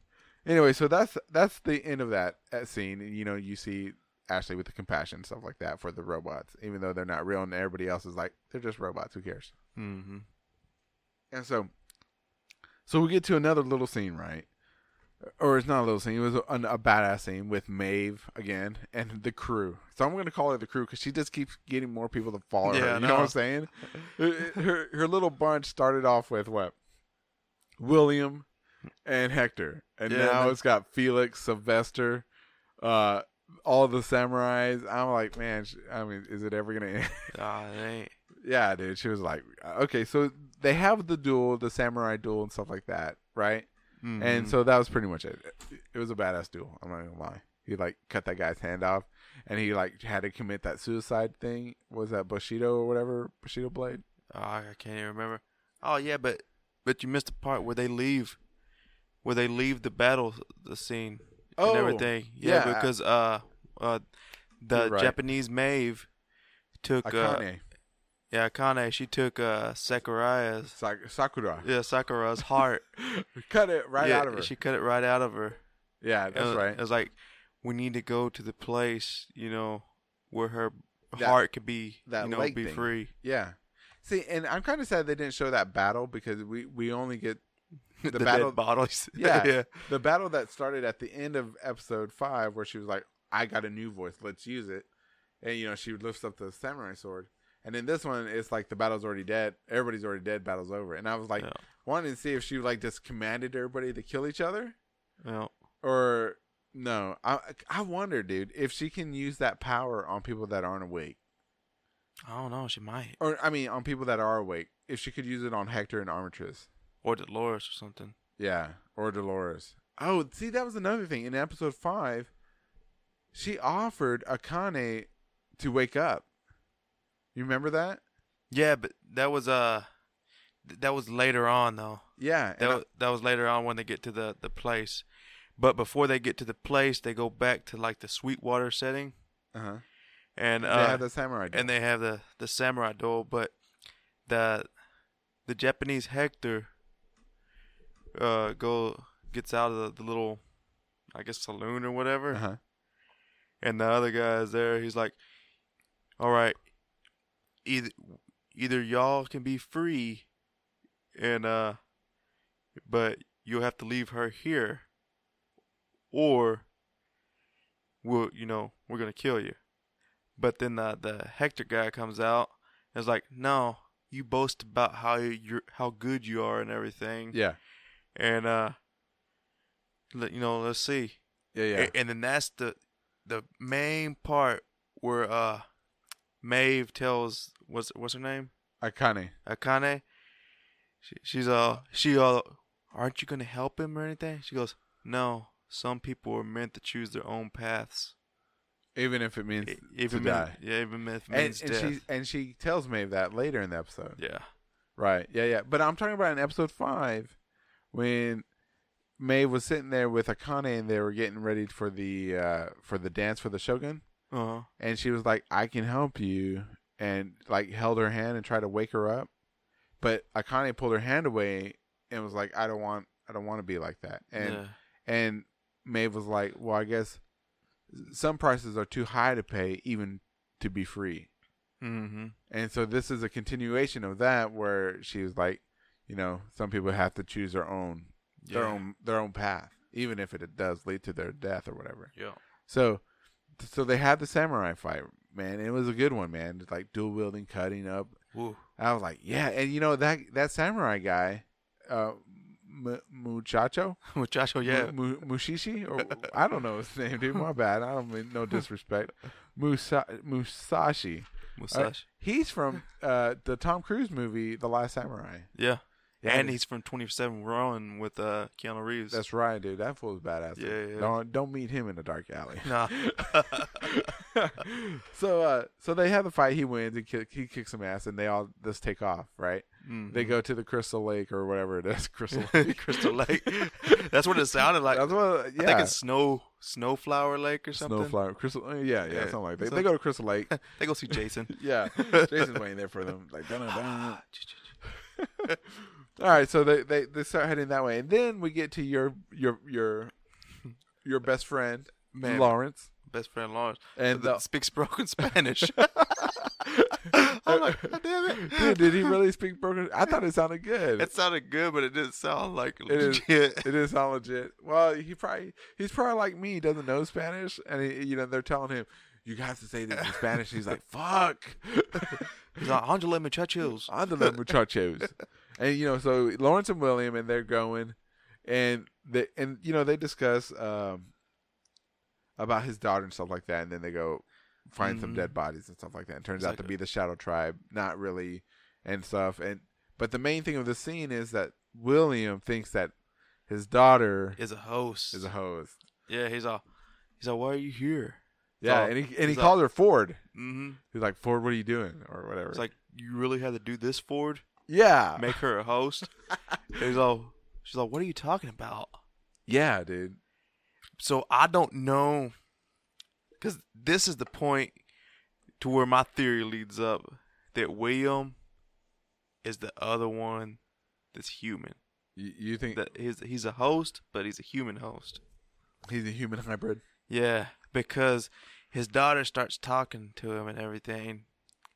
Anyway, so that's that's the end of that uh, scene. And, you know, you see Ashley with the compassion stuff like that for the robots, even though they're not real, and everybody else is like they're just robots. Who cares? hmm And so, so we get to another little scene, right? Or it's not a little scene. It was a, a badass scene with Maeve again and the crew. So I'm going to call her the crew because she just keeps getting more people to follow her. Yeah, You I know what. I'm saying? her, her her little bunch started off with what? William and Hector, and Yeah, now no- it's got Felix, Sylvester, uh, all the samurais. I'm like, man. I mean, is it ever gonna end? Ah, it ain't. Yeah, dude. She was like, okay, so they have the duel, the samurai duel, and stuff like that, right? And Mhm. so that was pretty much it. It was a badass duel. I'm not gonna lie. He like cut that guy's hand off, and he like had to commit that suicide thing. Was that Bushido or whatever? Bushido blade? Oh, I can't even remember. Oh yeah, but but you missed the part where they leave, where they leave the battle, the scene Oh, and everything. Yeah, yeah. because uh, uh, the right. Japanese Maeve took uh, Akane, yeah, Kane. She took uh Sakuraya's Sak- Sakura. yeah Sakura's heart. cut it right yeah, out of her. She cut it right out of her. yeah, that's right. It was like we need to go to the place, you know, where her That- heart could be, that you know, be thing. free. Yeah. See, and I'm kind of sad they didn't show that battle because we we only get The, The battle- bottles. Yeah. yeah. the battle that started at the end of episode five, where she was like, "I got a new voice, let's use it," and you know she lifts up the samurai sword. And in this one, it's like the battle's already dead. Everybody's already dead. Battle's over. And I was like, Yeah. wanting to see if she like just commanded everybody to kill each other, Yeah. or no. I I wonder, dude, if she can use that power on people that aren't awake, I don't know. She might. or I mean, on people that are awake. If she could use it on Hector and Armistice. Or Dolores or something. Yeah, or Dolores. Oh, see, that was another thing. In episode five, she offered Akane to wake up. You remember that? Yeah, but that was uh that was later on though. Yeah. That and I- was, that was later on when they get to the the place. But before they get to the place, they go back to like the Sweetwater setting uh-huh. and they uh had the samurai. and they have the the samurai duel, but the the Japanese Hector uh go gets out of the, the little I guess saloon or whatever. uh-huh. and the other guy is there. He's like, "All right, either either y'all can be free, and uh, but you'll have to leave her here, or we'll you know we're gonna kill you." But then the the Hector guy comes out and is like, "No, you boast about how you're how good you are and everything, Yeah. and uh, let, you know, let's see." Yeah, yeah. A- and then that's the the main part where uh Maeve tells what's what's her name Akane. Akane. She, she's uh she uh aren't you gonna help him or anything? She goes no. Some people are meant to choose their own paths. Even if it means E- to Even die. yeah, even if it And, and death. she and she tells Maeve that later in the episode. yeah. Right. Yeah, yeah. But I'm talking about in episode five when Maeve was sitting there with Akane and they were getting ready for the uh for the dance for the Shogun. Uh huh. and she was like, "I can help you," and like held her hand and tried to wake her up, but Akane pulled her hand away and was like, "I don't want, I don't want to be like that." And yeah. and Maeve was like, "Well, I guess some prices are too high to pay even to be free," Mm-hmm. and so this is a continuation of that where she was like, you know, some people have to choose their own Yeah. their own their own path, even if it does lead to their death or whatever. Yeah. So, so they had the samurai fight, man. It was a good one, man. Just like dual wielding, cutting up. Woo. I was like, yeah, and you know that that samurai guy, uh, M- Muchacho, Muchacho, yeah. Mu- Mushishi, or I don't know his name, dude. My bad. I don't mean no disrespect. Musa- Musashi. Uh, Musashi. he's from uh, the Tom Cruise movie, The Last Samurai. yeah. And he's from Twenty Seven Ronin with uh, Keanu Reeves. That's right, dude. That fool's badass. Yeah, yeah. Don't don't meet him in a dark alley. nah. so uh, so they have the fight. He wins. He kick, he kicks some ass, and they all just take off. Right? Mhm. They go to the Crystal Lake or whatever it is. Crystal. Lake. Crystal Lake. That's what it sounded like. That's what. I Yeah. think it's Snow Snowflower Lake or something. Snowflower. Crystal. uh, Yeah, yeah, Yeah. something like that. So- They go to Crystal Lake. They go see Jason. yeah, Jason's waiting there for them. Like, dun, dun, dun. All right. So they, they they start heading that way, and then we get to your your your your best friend Man, Lawrence, best friend Lawrence, and that the, speaks broken Spanish. I'm like, God damn it. dude, did he really speak broken? I thought it sounded good. It sounded good, but it didn't sound like It is- legit. It is sound legit. Well, he probably he's probably like me. He doesn't know Spanish, and he, you know they're telling him you have to say this in Spanish. He's like, "Fuck." He's like, Angela Muchachos. on the muchachos. And you know, so Lawrence and William, and they're going, and they and you know they discuss um about his daughter and stuff like that, and then they go find some Mhm. dead bodies and stuff like that. And turns out to be the Shadow Tribe, not really, and stuff. And but the main thing of the scene is that William thinks that his daughter Is a host. is a host. yeah, he's all. He's like, why are you here? Yeah, and he and he he's calls her Ford. Mm-hmm. He's like, Ford, what are you doing, or whatever. It's like, you really had to do this, Ford? Yeah, Make her a host? he's all. She's like, what are you talking about? yeah, dude. So I don't know, because this is the point to where my theory leads up that William is the other one that's human. You, you think That he's he's a host, but he's a human host. he's a human hybrid? Yeah, because his daughter starts talking to him and everything,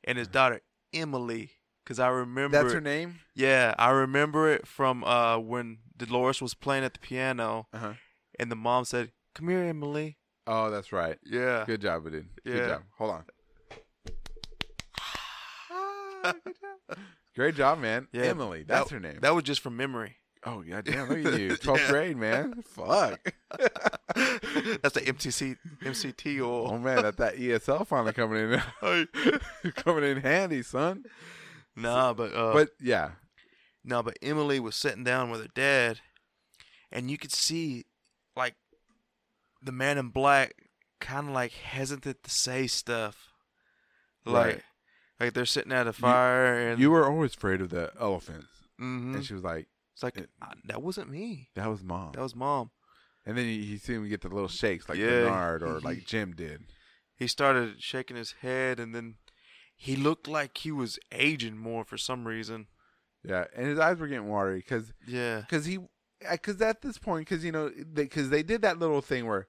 and his mm-hmm. daughter Emily. Because I remember, That's her name. yeah, I remember it from uh when Dolores was playing at the piano, Uh huh. and the mom said, "Come here, Emily." Oh, that's right. Yeah, Good job, dude. Good Yeah. job. Hold on. Great job, man. Yeah, Emily, that's that- her name. That was just from memory. oh, yeah, damn. Look at you. 12th Yeah. grade, man. Fuck. That's the MTC MCT Oh, man, that, that ESL finally coming in. coming in handy, son. Nah, but uh, But, yeah. No, but Emily was sitting down with her dad, and you could see, like, the man in black kind of like hesitant to say stuff. Like, Right. like they're sitting at a fire, and You were always afraid of the elephants. Mhm. And she was like, it's like "Uh, that wasn't me. that was mom. That was mom. and then you, you see him get the little shakes like Yeah, Bernard or he- like Jim did. He started shaking his head, and then he looked like he was aging more for some reason. Yeah, and his eyes were getting watery because Yeah, because he because at this point because you know because they, did that little thing where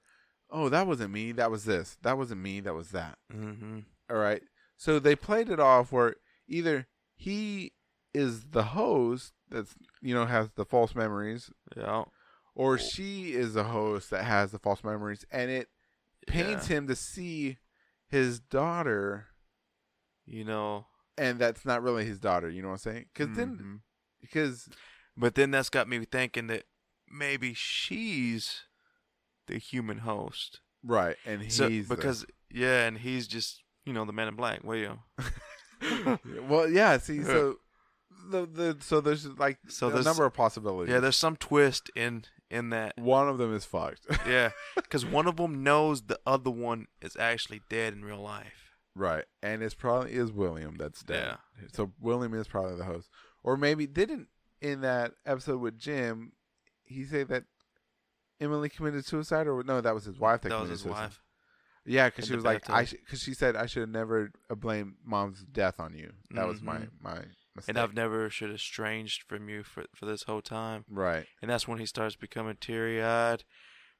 oh that wasn't me that was this that wasn't me that was that mm-hmm. all right so they played it off where either he is the host that's you know has the false memories yeah, or she is the host that has the false memories and it paints Yeah. him to see his daughter you know. and that's not really his daughter you know what i'm saying because then Mhm. because But then that's got me thinking that maybe she's the human host. right and he's So the- because yeah, and he's just you know the man in black, William. well, yeah. See, so the the so there's like So a there's- number of possibilities. Yeah, there's some twist in in that. one of them is fucked. Yeah, because one of them knows the other one is actually dead in real life. Right, and it's probably is William that's dead. Yeah. So William is probably the host, or maybe didn't in that episode with Jim, he say that Emily committed suicide, or no, that was his wife that, That was committed his suicide. wife. Yeah, because she was like, I because she said I should have never blamed mom's death on you. That was my Mhm. my mistake. And I've never should have estranged from you for for this whole time. right. And that's when he starts becoming teary eyed.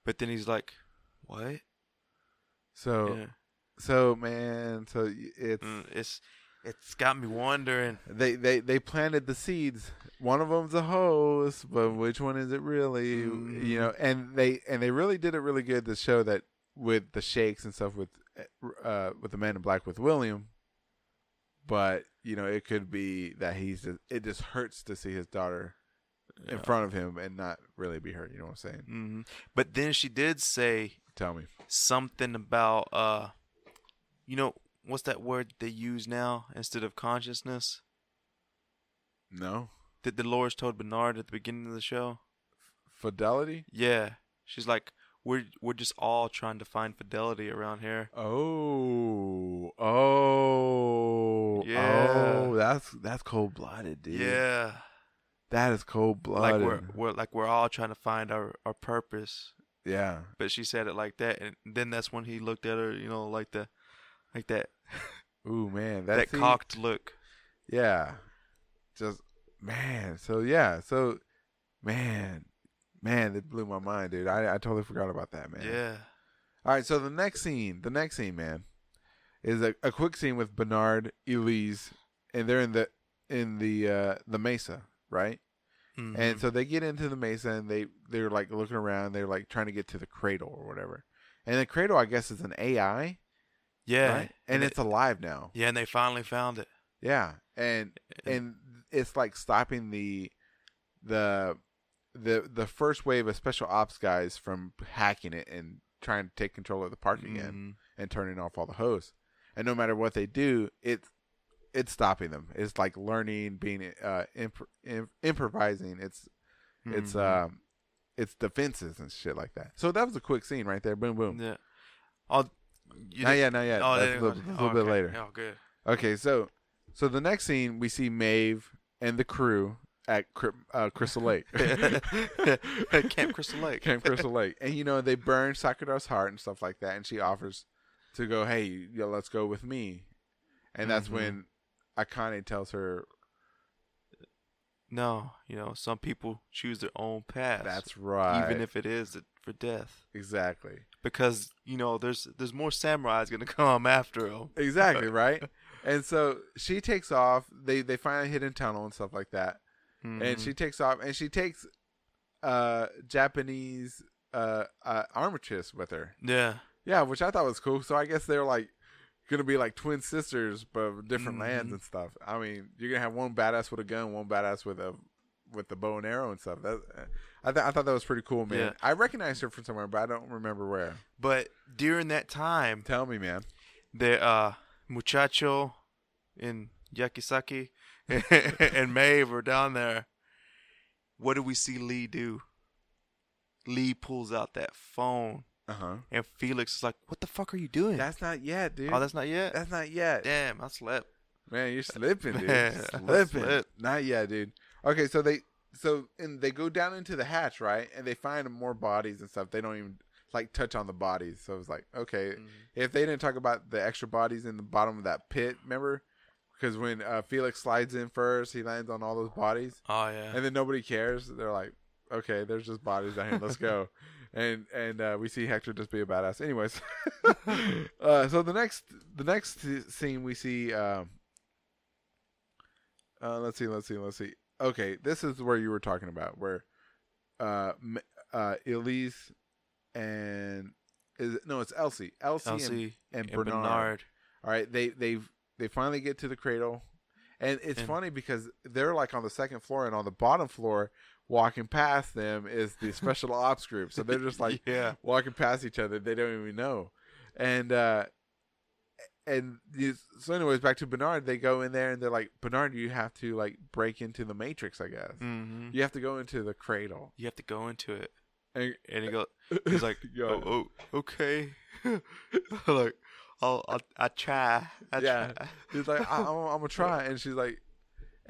But then he's like, "What?" So yeah, so man, so it's Mm, it's it's got me wondering. they they they planted the seeds. One of them's a host, but which one is it really? Mm. You know, and they and they really did it really good to show that with the shakes and stuff with uh with the man in black with William. But you know, it could be that he's just, it just hurts to see his daughter in front of him and not really be hurt. You know what I'm saying? hmm But then she did say Tell me. something about uh, you know, what's that word they use now instead of consciousness? No. that Dolores told Bernard at the beginning of the show? Fidelity. Yeah, she's like, we're we're just all trying to find fidelity around here. Oh, oh, Yeah. oh! That's that's cold blooded, dude. Yeah, that is cold like blooded. we're we're like we're all trying to find our our purpose. yeah, But she said it like that, and then that's when he looked at her, you know, like the like that ooh man, that, that, cocked look. Yeah, just man. So yeah, so man, man, that blew my mind, dude. I I totally forgot about that, man. Yeah. All right, so the next scene, the next scene, man, is a, a quick scene with Bernard, Elise, and they're in the in the uh the mesa, right? Mhm. And so they get into the mesa and they they're like looking around, they're like trying to get to the cradle or whatever. And the cradle, I guess, is an AI, yeah, right? And they- it's alive now. yeah, and they finally found it. Yeah, and and it's like stopping the the the the first wave of special ops guys from hacking it and trying to take control of the park again Mhm. and turning off all the hosts. And no matter what they do, it's it's stopping them. It's like learning, being uh imp- imp- improvising. It's it's Mhm. um it's defenses and shit like that. So that was a quick scene right there. Boom boom. yeah. Oh, you not yet, not yet. Oh, That's a little, little oh, bit okay. later. Oh, good. Okay, so so the next scene we see Maeve and the crew at uh, Crystal Lake. Camp Crystal Lake. Camp Crystal Lake. And you know, they burn Sakura's heart and stuff like that and she offers to go, "Hey, know, let's go with me." And that's Mhm. when Akane tells her, No, you know, some people choose their own path. "That's right." even if it is for death, exactly. because you know, there's there's more samurais gonna come after him. Exactly, right? And so she takes off. They they find a hidden tunnel and stuff like that. and Mhm. she takes off and she takes uh Japanese uh, uh armistice with her. yeah, Yeah, which I thought was cool. So I guess they're like gonna be like twin sisters but different lands Mhm. and stuff. I mean, you're gonna have one badass with a gun, one badass with a with the bow and arrow and stuff. That I th- I thought that was pretty cool, man. Yeah. I recognized her from somewhere, but I don't remember where. but during that time, Tell me, man. the uh, muchacho in Yakisaki and Maeve were down there. What do we see Lee do? Lee pulls out that phone, Uh huh. and Felix is like, "What the fuck are you doing?" That's not yet, dude. oh, that's not yet. that's not yet. Damn, I slept. Man, you're slipping, dude. Man, slipping. Not yet, dude. Okay, so they so and they go down into the hatch, right? And they find more bodies and stuff. They don't even like touch on the bodies. So it's like, okay, Mhm. if they didn't talk about the extra bodies in the bottom of that pit, remember? Because when uh, Felix slides in first, he lands on all those bodies, Oh yeah. and then nobody cares. They're like, okay, there's just bodies down here. Let's go. And and uh, we see Hector just be a badass. Anyways, uh, so the next the next scene we see. Um, uh, let's see, let's see, let's see. Okay, this is where you were talking about where uh, uh, Elise and is it, no, it's Elsie, Elsie, and, and and Bernard. Bernard. All right, they they they finally get to the cradle, and it's And- funny because they're like on the second floor, and on the bottom floor, walking past them is the special ops group. So they're just like yeah. walking past each other. They don't even know. And uh and these, so anyways, back to Bernard. They go in there and they're like, Bernard, you have to like break into the matrix. I guess hmm you have to go into the cradle. You have to go into it, And, and he go. He's like, Yo. oh, oh, okay. like, I'll, I'll, I try. I Yeah. try. he's like, I, I'm, I'm gonna try. And she's like,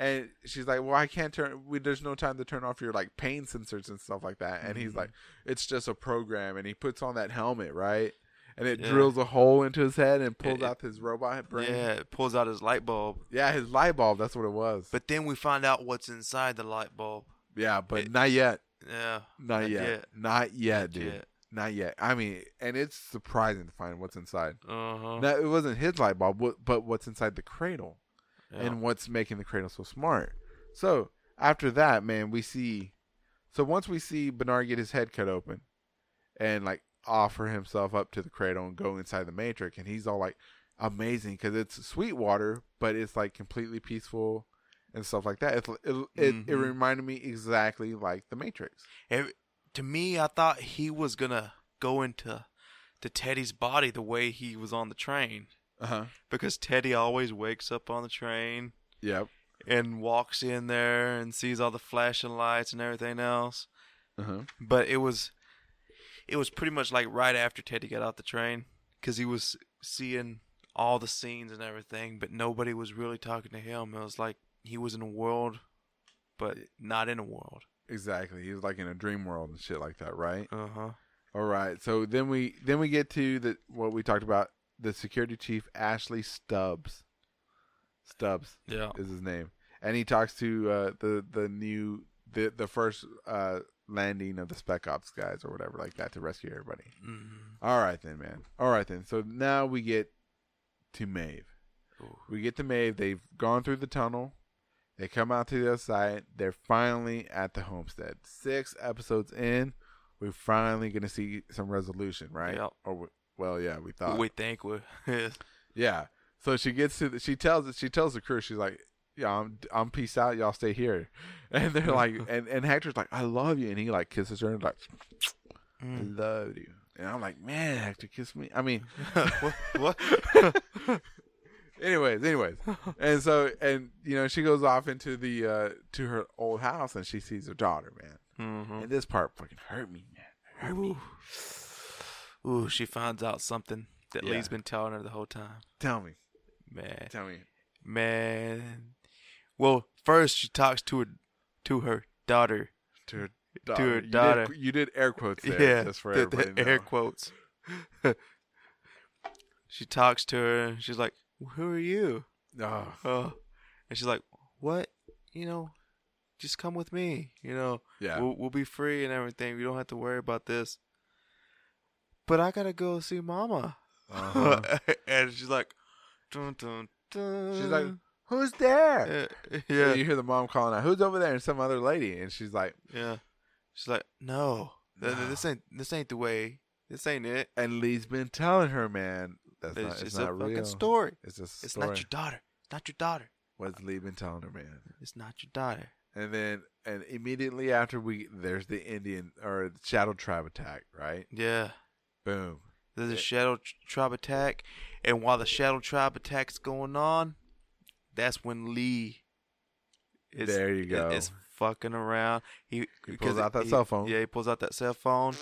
and she's like, well, I can't turn. We, there's no time to turn off your like pain sensors and stuff like that. And he's Mhm. like, it's just a program. And he puts on that helmet, right? And it Yeah. drills a hole into his head and pulls It- out his robot brain. Yeah, it pulls out his light bulb. Yeah, his light bulb. That's what it was. But then we find out what's inside the light bulb. yeah, but it- not yet. Yeah. Not, Not yet. yet. Not yet, Not dude. yet. Not yet. I mean, and it's surprising to find what's inside. Uh huh. Now, it wasn't his light bulb, but what's inside the cradle yeah. and what's making the cradle so smart. So after that, man, we see. So once we see Bernard get his head cut open, and like offer himself up to the cradle and go inside the matrix, and he's all like amazing because it's Sweetwater, but it's like completely peaceful and stuff like that. It it, it, it reminded me exactly like the Matrix. Every- to me, I thought he was gonna go into to Teddy's body the way he was on the train Uh huh. because Teddy always wakes up on the train Yep. and walks in there and sees all the flashing lights and everything else. Uh-huh. But it was, it was pretty much like right after Teddy got out the train because he was seeing all the scenes and everything, but nobody was really talking to him. It was like he was in a world, but not in a world. Exactly. He was like in a dream world and shit like that, right? Uh huh. All right. So then we then we get to the what we talked about. The security chief Ashley Stubbs. Stubbs Yeah. is his name, and he talks to uh, the the new the the first uh, landing of the Spec Ops guys or whatever like that to rescue everybody. Mm. All right then, man. All right then. So now we get to Maeve. Ooh. We get to Maeve. They've gone through the tunnel. They come out to the other side. They're finally at the homestead. Six episodes in, we're finally gonna see some resolution, right? Yep. Or well, yeah, we thought. we think we Yeah. So she gets to the, she tells it she tells the crew she's like, "Yeah, I'm I'm peace out. Y'all stay here." And they're like, and and Hector's like, "I love you," and he like kisses her and like, "I Mm. love you." And I'm like, "Man, Hector, kiss me." I mean, what? what? anyways, anyways, and so and you know she goes off into the uh to her old house and she sees her daughter, man. Mm-hmm. And this part fucking hurt me, man. Hurt me. Ooh. She finds out something that Yeah. Lee's been telling her the whole time. Tell me, Man, tell me. man. Well, first she talks to her, to her daughter. To her To daughter. You did- You did, air quotes there, yeah, just for the, everybody. the air quotes. she talks to her. and She's like, "Who are you?" Oh, Oh, and she's like, "What? You know, just come with me. You know, yeah. we'll we'll be free and everything. We don't have to worry about this." But I gotta go see Mama. Uh-huh. and she's like, dun, dun, dun. She's like, "Who's there?" Uh, Yeah. you hear the mom calling out, "Who's over there?" And some other lady, and she's like, yeah. She's like, no, No. this ain't this ain't the way. This ain't it. and Lee's been telling her, man, that's It's not, it's just not a real. fucking story. It's just a It's not your daughter. It's not your daughter. What's Lee been telling her, man? It's not your daughter. And then, and immediately after we, there's the Indian or the Shadow Tribe attack, right? Yeah. Boom. There's a shadow tribe attack, and while the shadow tribe attack's going on, that's when Lee is There you go. is fucking around. He, He because pulls out that he- cell phone. Yeah, he pulls out that cell phone,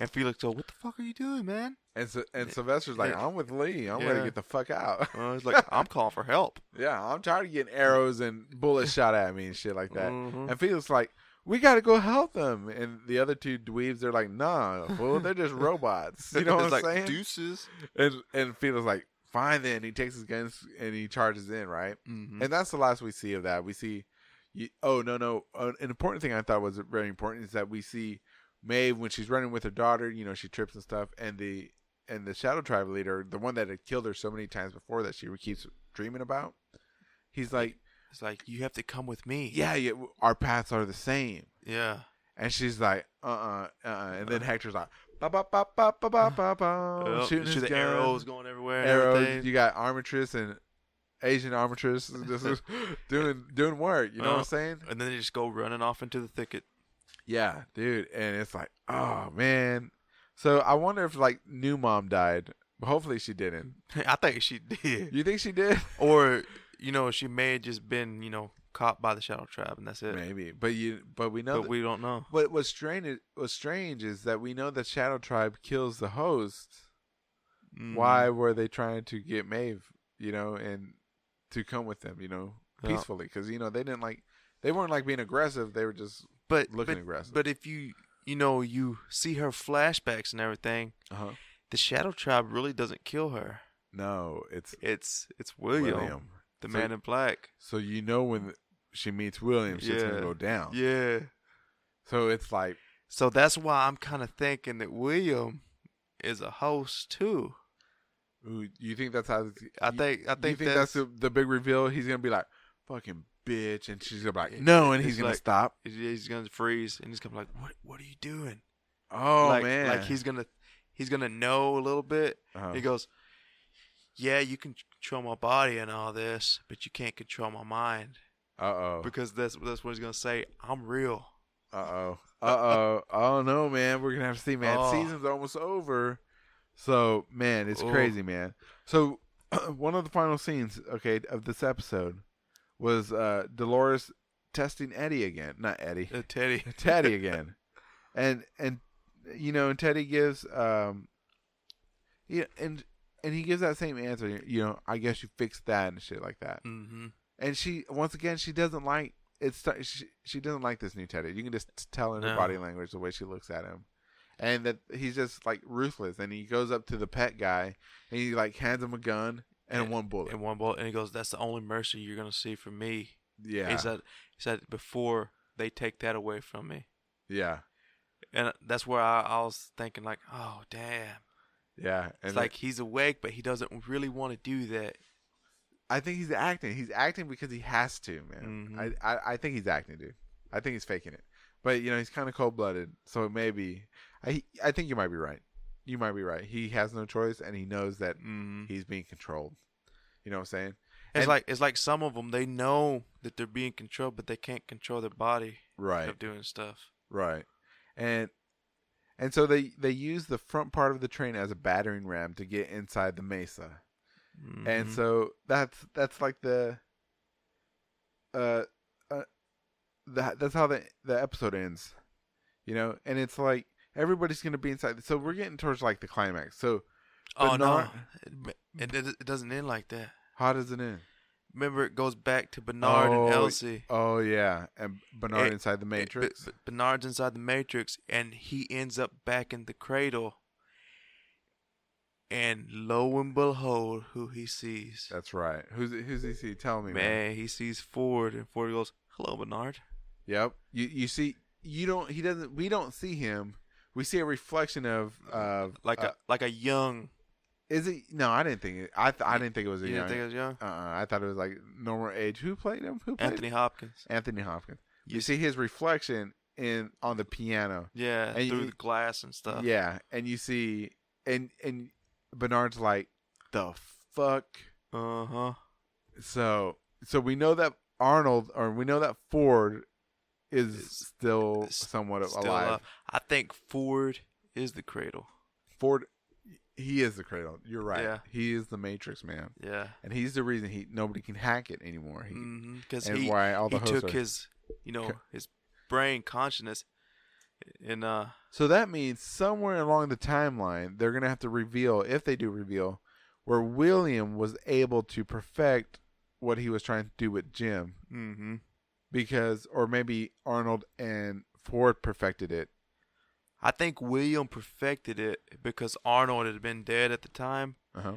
and Felix goes, "What the fuck are you doing, man?" And so, and Sylvester's like, I'm with Lee. I'm ready to get the fuck out. Uh, he's like, "I'm calling for help." yeah, I'm tired of getting arrows and bullets shot at me and shit like that. Mhm. And Felix like, we got to go help them. And the other two dweebs, they're like, nah, fool, they're just robots. You know what It's I'm like, saying? Deuces. And and Felix like, fine then. He takes his guns and he charges in, right? Mhm. And that's the last we see of that. We see, oh no no, uh, an important thing I thought was very important is that we see Maeve when she's running with her daughter. You know, she trips and stuff, and the and the Shadow Tribe leader, the one that had killed her so many times before that she keeps dreaming about. He's like, It's like you have to come with me. yeah, yeah, our paths are the same. Yeah. And she's like, uh uh-uh, uh, uh And then Hector's like, ba ba ba ba ba ba ba ba, Yep, shooting his the gun. arrows going everywhere. And Arrows. everything. You got Armitress and Asian Armitress just doing doing work. You know what Uh, I'm saying? and then they just go running off into the thicket. Yeah, dude. And it's like, oh man. So I wonder if like new mom died. Hopefully she didn't. I think she did. You think she did? Or, you know, she may have just been, you know, caught by the Shadow Tribe, and that's it. Maybe. But you. But we know. but that- we don't know. what what's strange? is- What's strange is that we know that Shadow Tribe kills the host. Mm. Why were they trying to get Maeve? You know, and to come with them. You know, peacefully because you know they didn't like. They weren't like being aggressive. They were just But looking but, aggressive. but if you, you know, you see her flashbacks and everything, uh-huh. the Shadow Tribe really doesn't kill her. no, it's It's it's William, William. The So- man in black. So you know when she meets William, shit's gonna go down. Yeah. So it's like, So that's why I'm kind of thinking that William is a host too. ooh, you think that's how? I think I you think, think that's, the, the big reveal? He's gonna be like, "Fucking bitch," and she's gonna be like, "No," and he's gonna like- stop. he's gonna freeze and he's gonna be like, "What? What are you doing?" Oh like, man, like he's gonna he's gonna know a little bit. Uh-huh. He goes, "Yeah, you can control my body and all this, but you can't control my mind Uh oh, because that's that's what he's gonna say. I'm real." uh oh, uh oh. I don't know, man, we're gonna have to see, man. Oh. Season's almost over, so man, it's Oh. crazy, man. So one of the final scenes, okay, of this episode, was uh, Dolores testing Eddie again, not Eddie, Uh, Teddy. Teddy again, and and you know, and Teddy gives um, yeah, and and he gives that same answer. You know, I guess you fixed that and shit like that. Mm-hmm. And she once again she doesn't like it's she, she doesn't like this new Teddy. You can just tell in her No. body language the way she looks at him. And that he's just like ruthless and he goes up to the pet guy and he like hands him a gun and, And- one bullet. And one bullet, and he goes, "That's the only mercy you're gonna see from me." yeah. He said, "He said before they take that away from me." yeah. And that's where I, I was thinking, like, "Oh, damn!" Yeah. And It's like he's awake, but he doesn't really want to do that. I think he's acting. He's acting because he has to, man. Mhm. I, I I think he's acting, dude. I think he's faking it. But you know, he's kind of cold blooded, so maybe I I think you might be right. You might be right. He has no choice, and he knows that Mm-hmm. he's being controlled. You know what I'm saying? It's And- like it's like some of them they know that they're being controlled, but they can't control their body Right. of doing stuff. Right. And and so they they use the front part of the train as a battering ram to get inside the mesa. And Mhm. so that's that's like the uh uh that that's how the the episode ends. You know, and it's like everybody's going to be inside. So we're getting towards like the climax. So oh no, it, it, it doesn't end like that. how does it end? Remember, it goes back to Bernard Oh, and Elsie. Oh yeah, and Bernard inside the Matrix. B- B- Bernard's inside the Matrix, and he ends up back in the cradle. And lo and behold, who he sees. That's right. Who's who's he see? Tell me, man. Man, he sees Ford, and Ford goes, "Hello, Bernard." Yep. You you see you don't he doesn't we don't see him. We see a reflection of uh, Like uh, a like a young. Is it no, I didn't think it I th- I didn't think it was a You young didn't think it was young? uh I thought it was like normal age. Who played him? Who played Anthony Hopkins. Anthony Hopkins. You see his reflection in on the piano. Yeah, And through you- the glass and stuff. Yeah, and you see and and Bernard's like the fuck. Uh huh. So so we know that Arnold or we know that Ford is Is- still is somewhat Still alive. alive. I think Ford is the cradle. Ford, he is the cradle. You're right. Yeah. He is the Matrix man, Yeah. and he's the reason he nobody can hack it anymore. He, Because Mm-hmm. he why all the he took are- his you know his brain consciousness and uh So that means somewhere along the timeline, they're gonna have to reveal, if they do reveal, where William was able to perfect what he was trying to do with Jim, mm-hmm. because, or maybe Arnold and Ford perfected it. I think William perfected it because Arnold had been dead at the time, Uh-huh.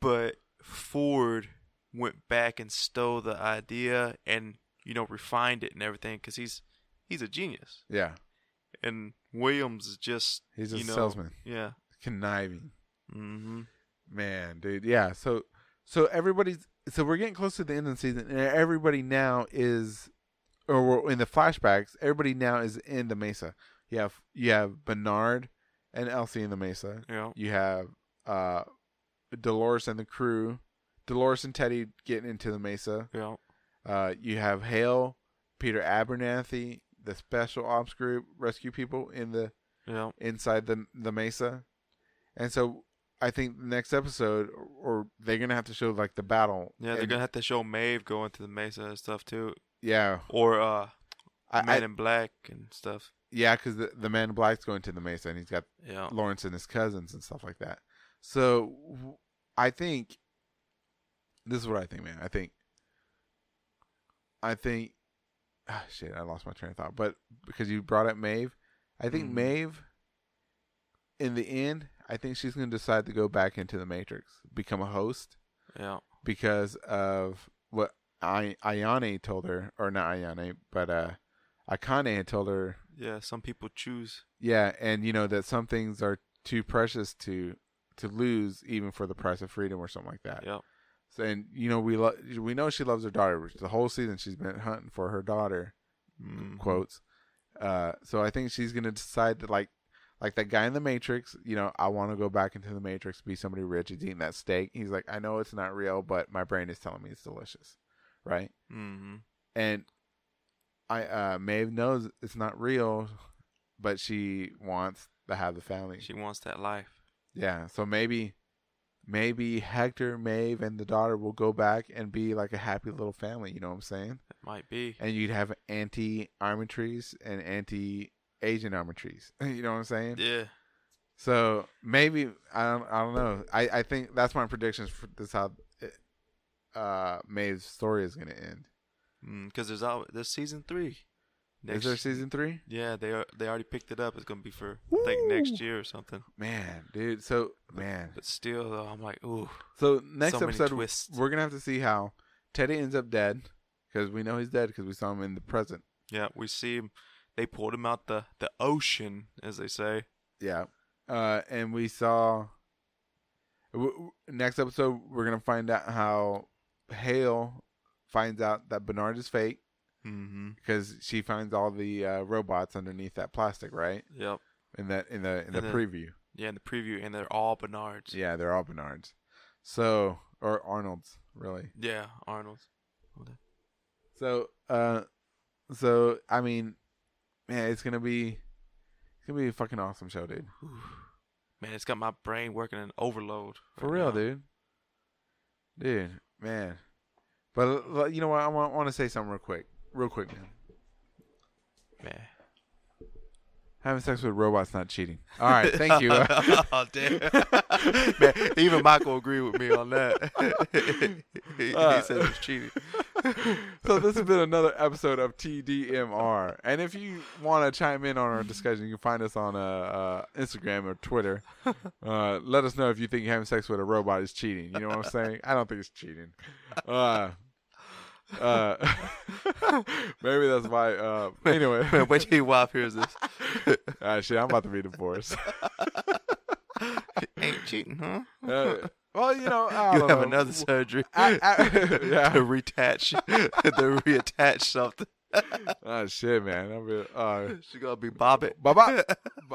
but Ford went back and stole the idea and you know refined it and everything because he's he's a genius Yeah, and Williams is just he's a know, salesman, Yeah. conniving. Mm-hmm. Man, dude, yeah. So, so everybody's so we're getting close to the end of the season, and everybody now is, or we're in the flashbacks. Everybody now is in the Mesa. You have you have Bernard and Elsie in the Mesa. Yeah. You have uh, Dolores and the crew, Dolores and Teddy getting into the Mesa. Yeah. Uh, you have Hale, Peter Abernathy, the special ops group, rescue people in the Yeah. inside the the mesa, and so I think the next episode, or they're gonna have to show like the battle. Yeah. They're And- gonna have to show Maeve going to the Mesa and stuff too, yeah, or uh, I, Man I in Black and stuff. Yeah, because the the man in black's going to the mesa, and he's got Yeah. Lawrence and his cousins and stuff like that. So I think this is what I think, man. I think I think ah, shit. I lost my train of thought, but because you brought up Maeve, I think Mhm. Maeve. In the end, I think she's going to decide to go back into the Matrix, become a host, Yeah. because of what I Ayane told her, or not Ayane, but uh, Akane had told her Yeah. Some people choose. yeah, and you know that some things are too precious to to lose, even for the price of freedom or something like that. Yeah. So, and you know we lo- we know she loves her daughter. The whole season she's been hunting for her daughter. Mhm. Quotes. Uh, so I think she's gonna decide that like like that guy in the Matrix. You know, I want to go back into the Matrix, be somebody rich. He's eating that steak. He's like, I know it's not real, but my brain is telling me it's delicious, right? Mm-hmm. and I uh Maeve knows it's not real, but she wants to have the family. She wants that life. yeah, so maybe maybe Hector, Maeve, and the daughter will go back and be like a happy little family. You know what I'm saying? It might be. And you'd have anti Armitage and anti Asian Armitage. you know what I'm saying? Yeah. So maybe I don't I don't know. I I think that's my predictions for this how uh Maeve's story is gonna end. Because there's al- there's season three. is there season three? Yeah, they are. They already picked it up. It's gonna be for I think next year or something. Man, dude. So man. But still, though, I'm like, ooh. So next So episode, we're gonna have to see how Teddy ends up dead because we know he's dead because we saw him in the present. Yeah, we see him. They pulled him out the the ocean, as they say. Yeah, uh, and we saw. W- next episode, we're gonna find out how Hale finds out that Bernard is fake Mm-hmm. because she finds all the uh, robots underneath that plastic, right? Yep. In that in the in the preview. Yeah, in the preview, and they're all Bernards. Yeah, they're all Bernards. So or Arnold's really. Yeah, Arnold's. So, uh, so I mean, man, it's gonna be, it's gonna be a fucking awesome show, dude. Man, it's got my brain working in overload. For real, now. dude. Dude, man. But uh, you know what? I want, want to say something real quick, real quick, man. Man. Having sex with robots not cheating. All right, thank you. oh damn. Man, even Michael agreed with me on that. he, he Uh, said it was cheating. so this has been another episode of TDMR, and if you want to chime in on our discussion, you can find us on uh, uh, Instagram or Twitter. Uh, let us know if you think having sex with a robot is cheating. You know what I'm saying? I don't think it's cheating. Uh, maybe that's why. Uh, anyway, Man, wait till your wife hears this. Ah, shit, I'm about to be divorced. Ain't cheating, huh? Uh, well, you know, I you have know. another surgery I- I- yeah. to reattach, to reattach something. Oh shit, man! I'm uh, She gonna be bobbing. Bob,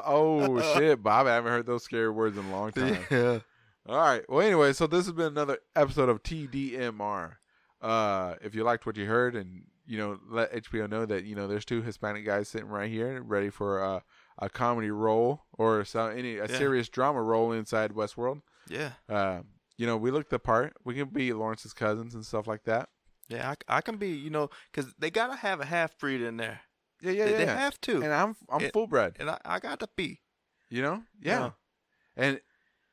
oh shit, Bob! I haven't heard those scary words in a long time. yeah. All right. Well, anyway, so this has been another episode of TDMR. Uh, if you liked what you heard, and you know, let HBO know that you know there's two Hispanic guys sitting right here, ready for uh, a comedy role or some any a Yeah. serious drama role inside Westworld. Yeah. Uh, you know, we look the part. We can be Lawrence's cousins and stuff like that. Yeah, I, I can be, you know, because they gotta have a half breed in there. Yeah, yeah, they, yeah. they have to, and I'm I'm It- full bred. and I, I got to be. You know? Yeah. Yeah. And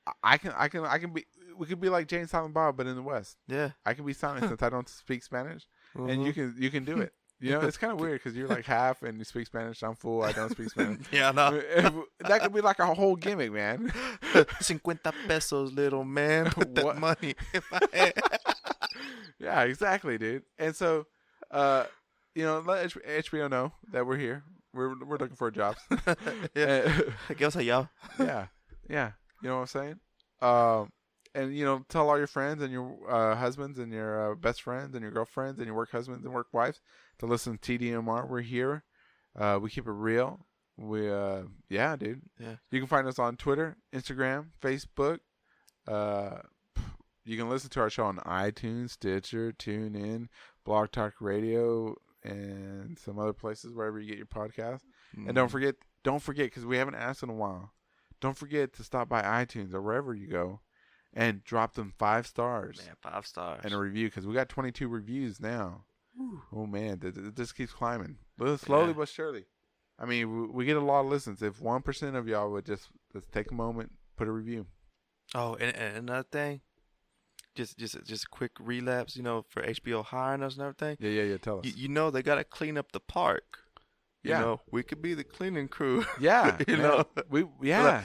I- I can I can I can be we could be like Jay and Silent Bob but in the West. Yeah, I can be silent since I don't speak Spanish and you Mhm. can you can do it. You know, it's kind of weird cuz you're like half and you speak Spanish, I'm full, I don't speak Spanish. yeah, I know. that could be like a whole gimmick, man. Cincuenta pesos, little man. Put that What? money in my hand. yeah, exactly, dude. And so uh you know, let H- HBO know that we're here. We're we're looking for jobs. yeah. And- ¿Qué a y'all? yeah, yeah. You know what I'm saying? Um, and you know, tell all your friends and your uh, husbands and your uh, best friends and your girlfriends and your work husbands and work wives to listen to TDMR. We're here. Uh, we keep it real. We, uh, yeah, dude. Yeah. You can find us on Twitter, Instagram, Facebook. Uh, you can listen to our show on iTunes, Stitcher, TuneIn, Blog Talk Radio, and some other places wherever you get your podcast. And Mm. don't forget, don't forget, because we haven't asked in a while. Don't forget to stop by iTunes or wherever you go, and drop them five stars man, five stars. and a review. Because we got 22 reviews now. Whew. Oh man, th- th- this keeps climbing, but slowly Yeah. but surely. I mean, we, we get a lot of listens. If one percent of y'all would just just take a moment, put a review. Oh, and, and another thing, just just just a quick relapse, you know, for HBO hiring us and everything. Yeah, yeah, yeah. Tell us. You, you know, they gotta clean up the park. You Yeah. know, we could be the cleaning crew. yeah, you man. know. we yeah.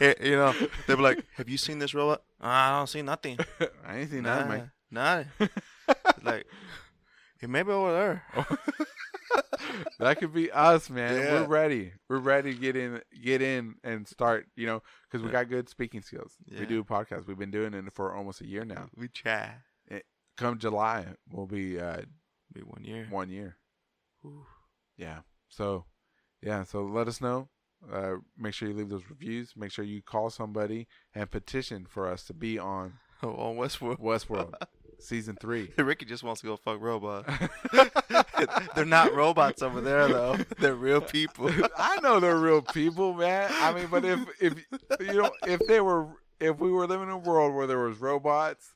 you know, they'll be like, "Have you seen this robot?" I don't see nothing. I ain't seen nah, man. nah. like, it may be over there. that could be us, man. Yeah. We're ready. We're ready to get in, get in, and start. You know, because we got good speaking skills. We Yeah. do podcasts. We've been doing it for almost a year now. we try. Come July, we'll be uh, Be one year. one year. Ooh. Yeah. So, yeah. So let us know. Uh, make sure you leave those reviews. Make sure you call somebody and petition for us to be on Oh, on Westworld. Westworld season three. Ricky just wants to go fuck robots. They're not robots over there though. They're real people. I know they're real people, man. I mean, but if if you know if they were if we were living in a world where there was robots,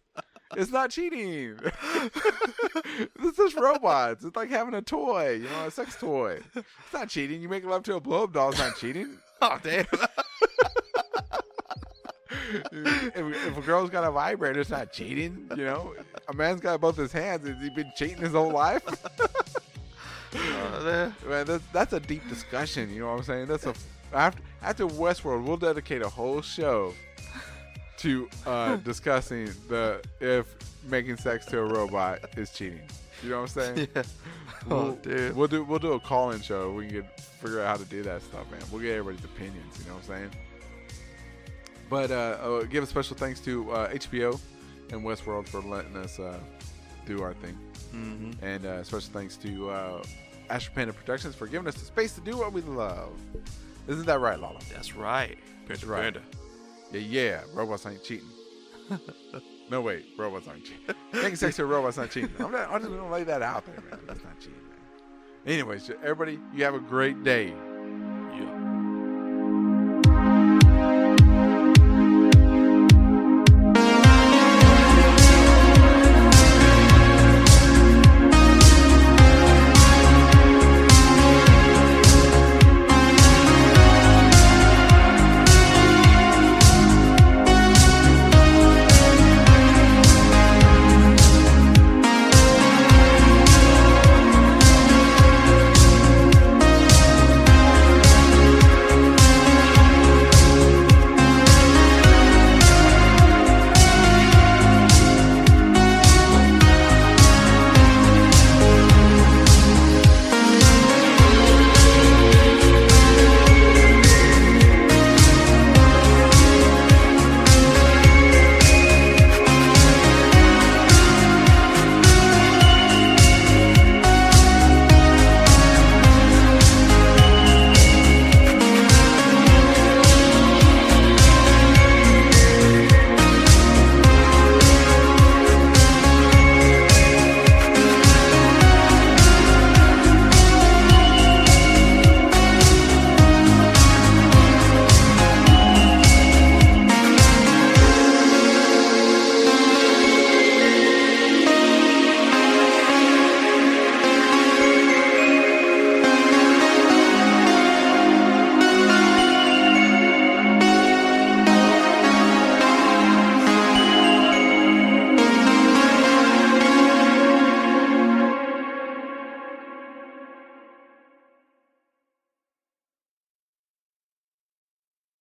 it's not cheating. it's just robots. It's like having a toy, you know, a sex toy. It's not cheating. You make love to a blow up doll. It's not cheating. Oh damn! if, if a girl's got a vibrator, it's not cheating. You know, a man's got both his hands. Has he been cheating his whole life? Oh, man. Man, that's, that's a deep discussion. You know what I'm saying? That's a after after Westworld, we'll dedicate a whole show to uh, discussing the if making sex to a robot is cheating. You know what I'm saying? yeah. We'll, Oh, dude. We'll do we'll do a call in show. We can get figure out how to do that stuff, man. We'll get everybody's opinions. You know what I'm saying? But uh, uh, give a special thanks to uh, HBO and Westworld for letting us uh, do our thing, hmm and uh, special thanks to uh, Astro Panda Productions for giving us the space to do what we love. Isn't that right, Lala? That's right. Panda, right. Panda. Yeah, yeah. Robots ain't cheating. no wait, robots aren't cheating. Making sex to a robot's not cheating. I'm, not, I'm just gonna lay that out there, man. That's not cheating, man. Anyways, everybody, you have a great day.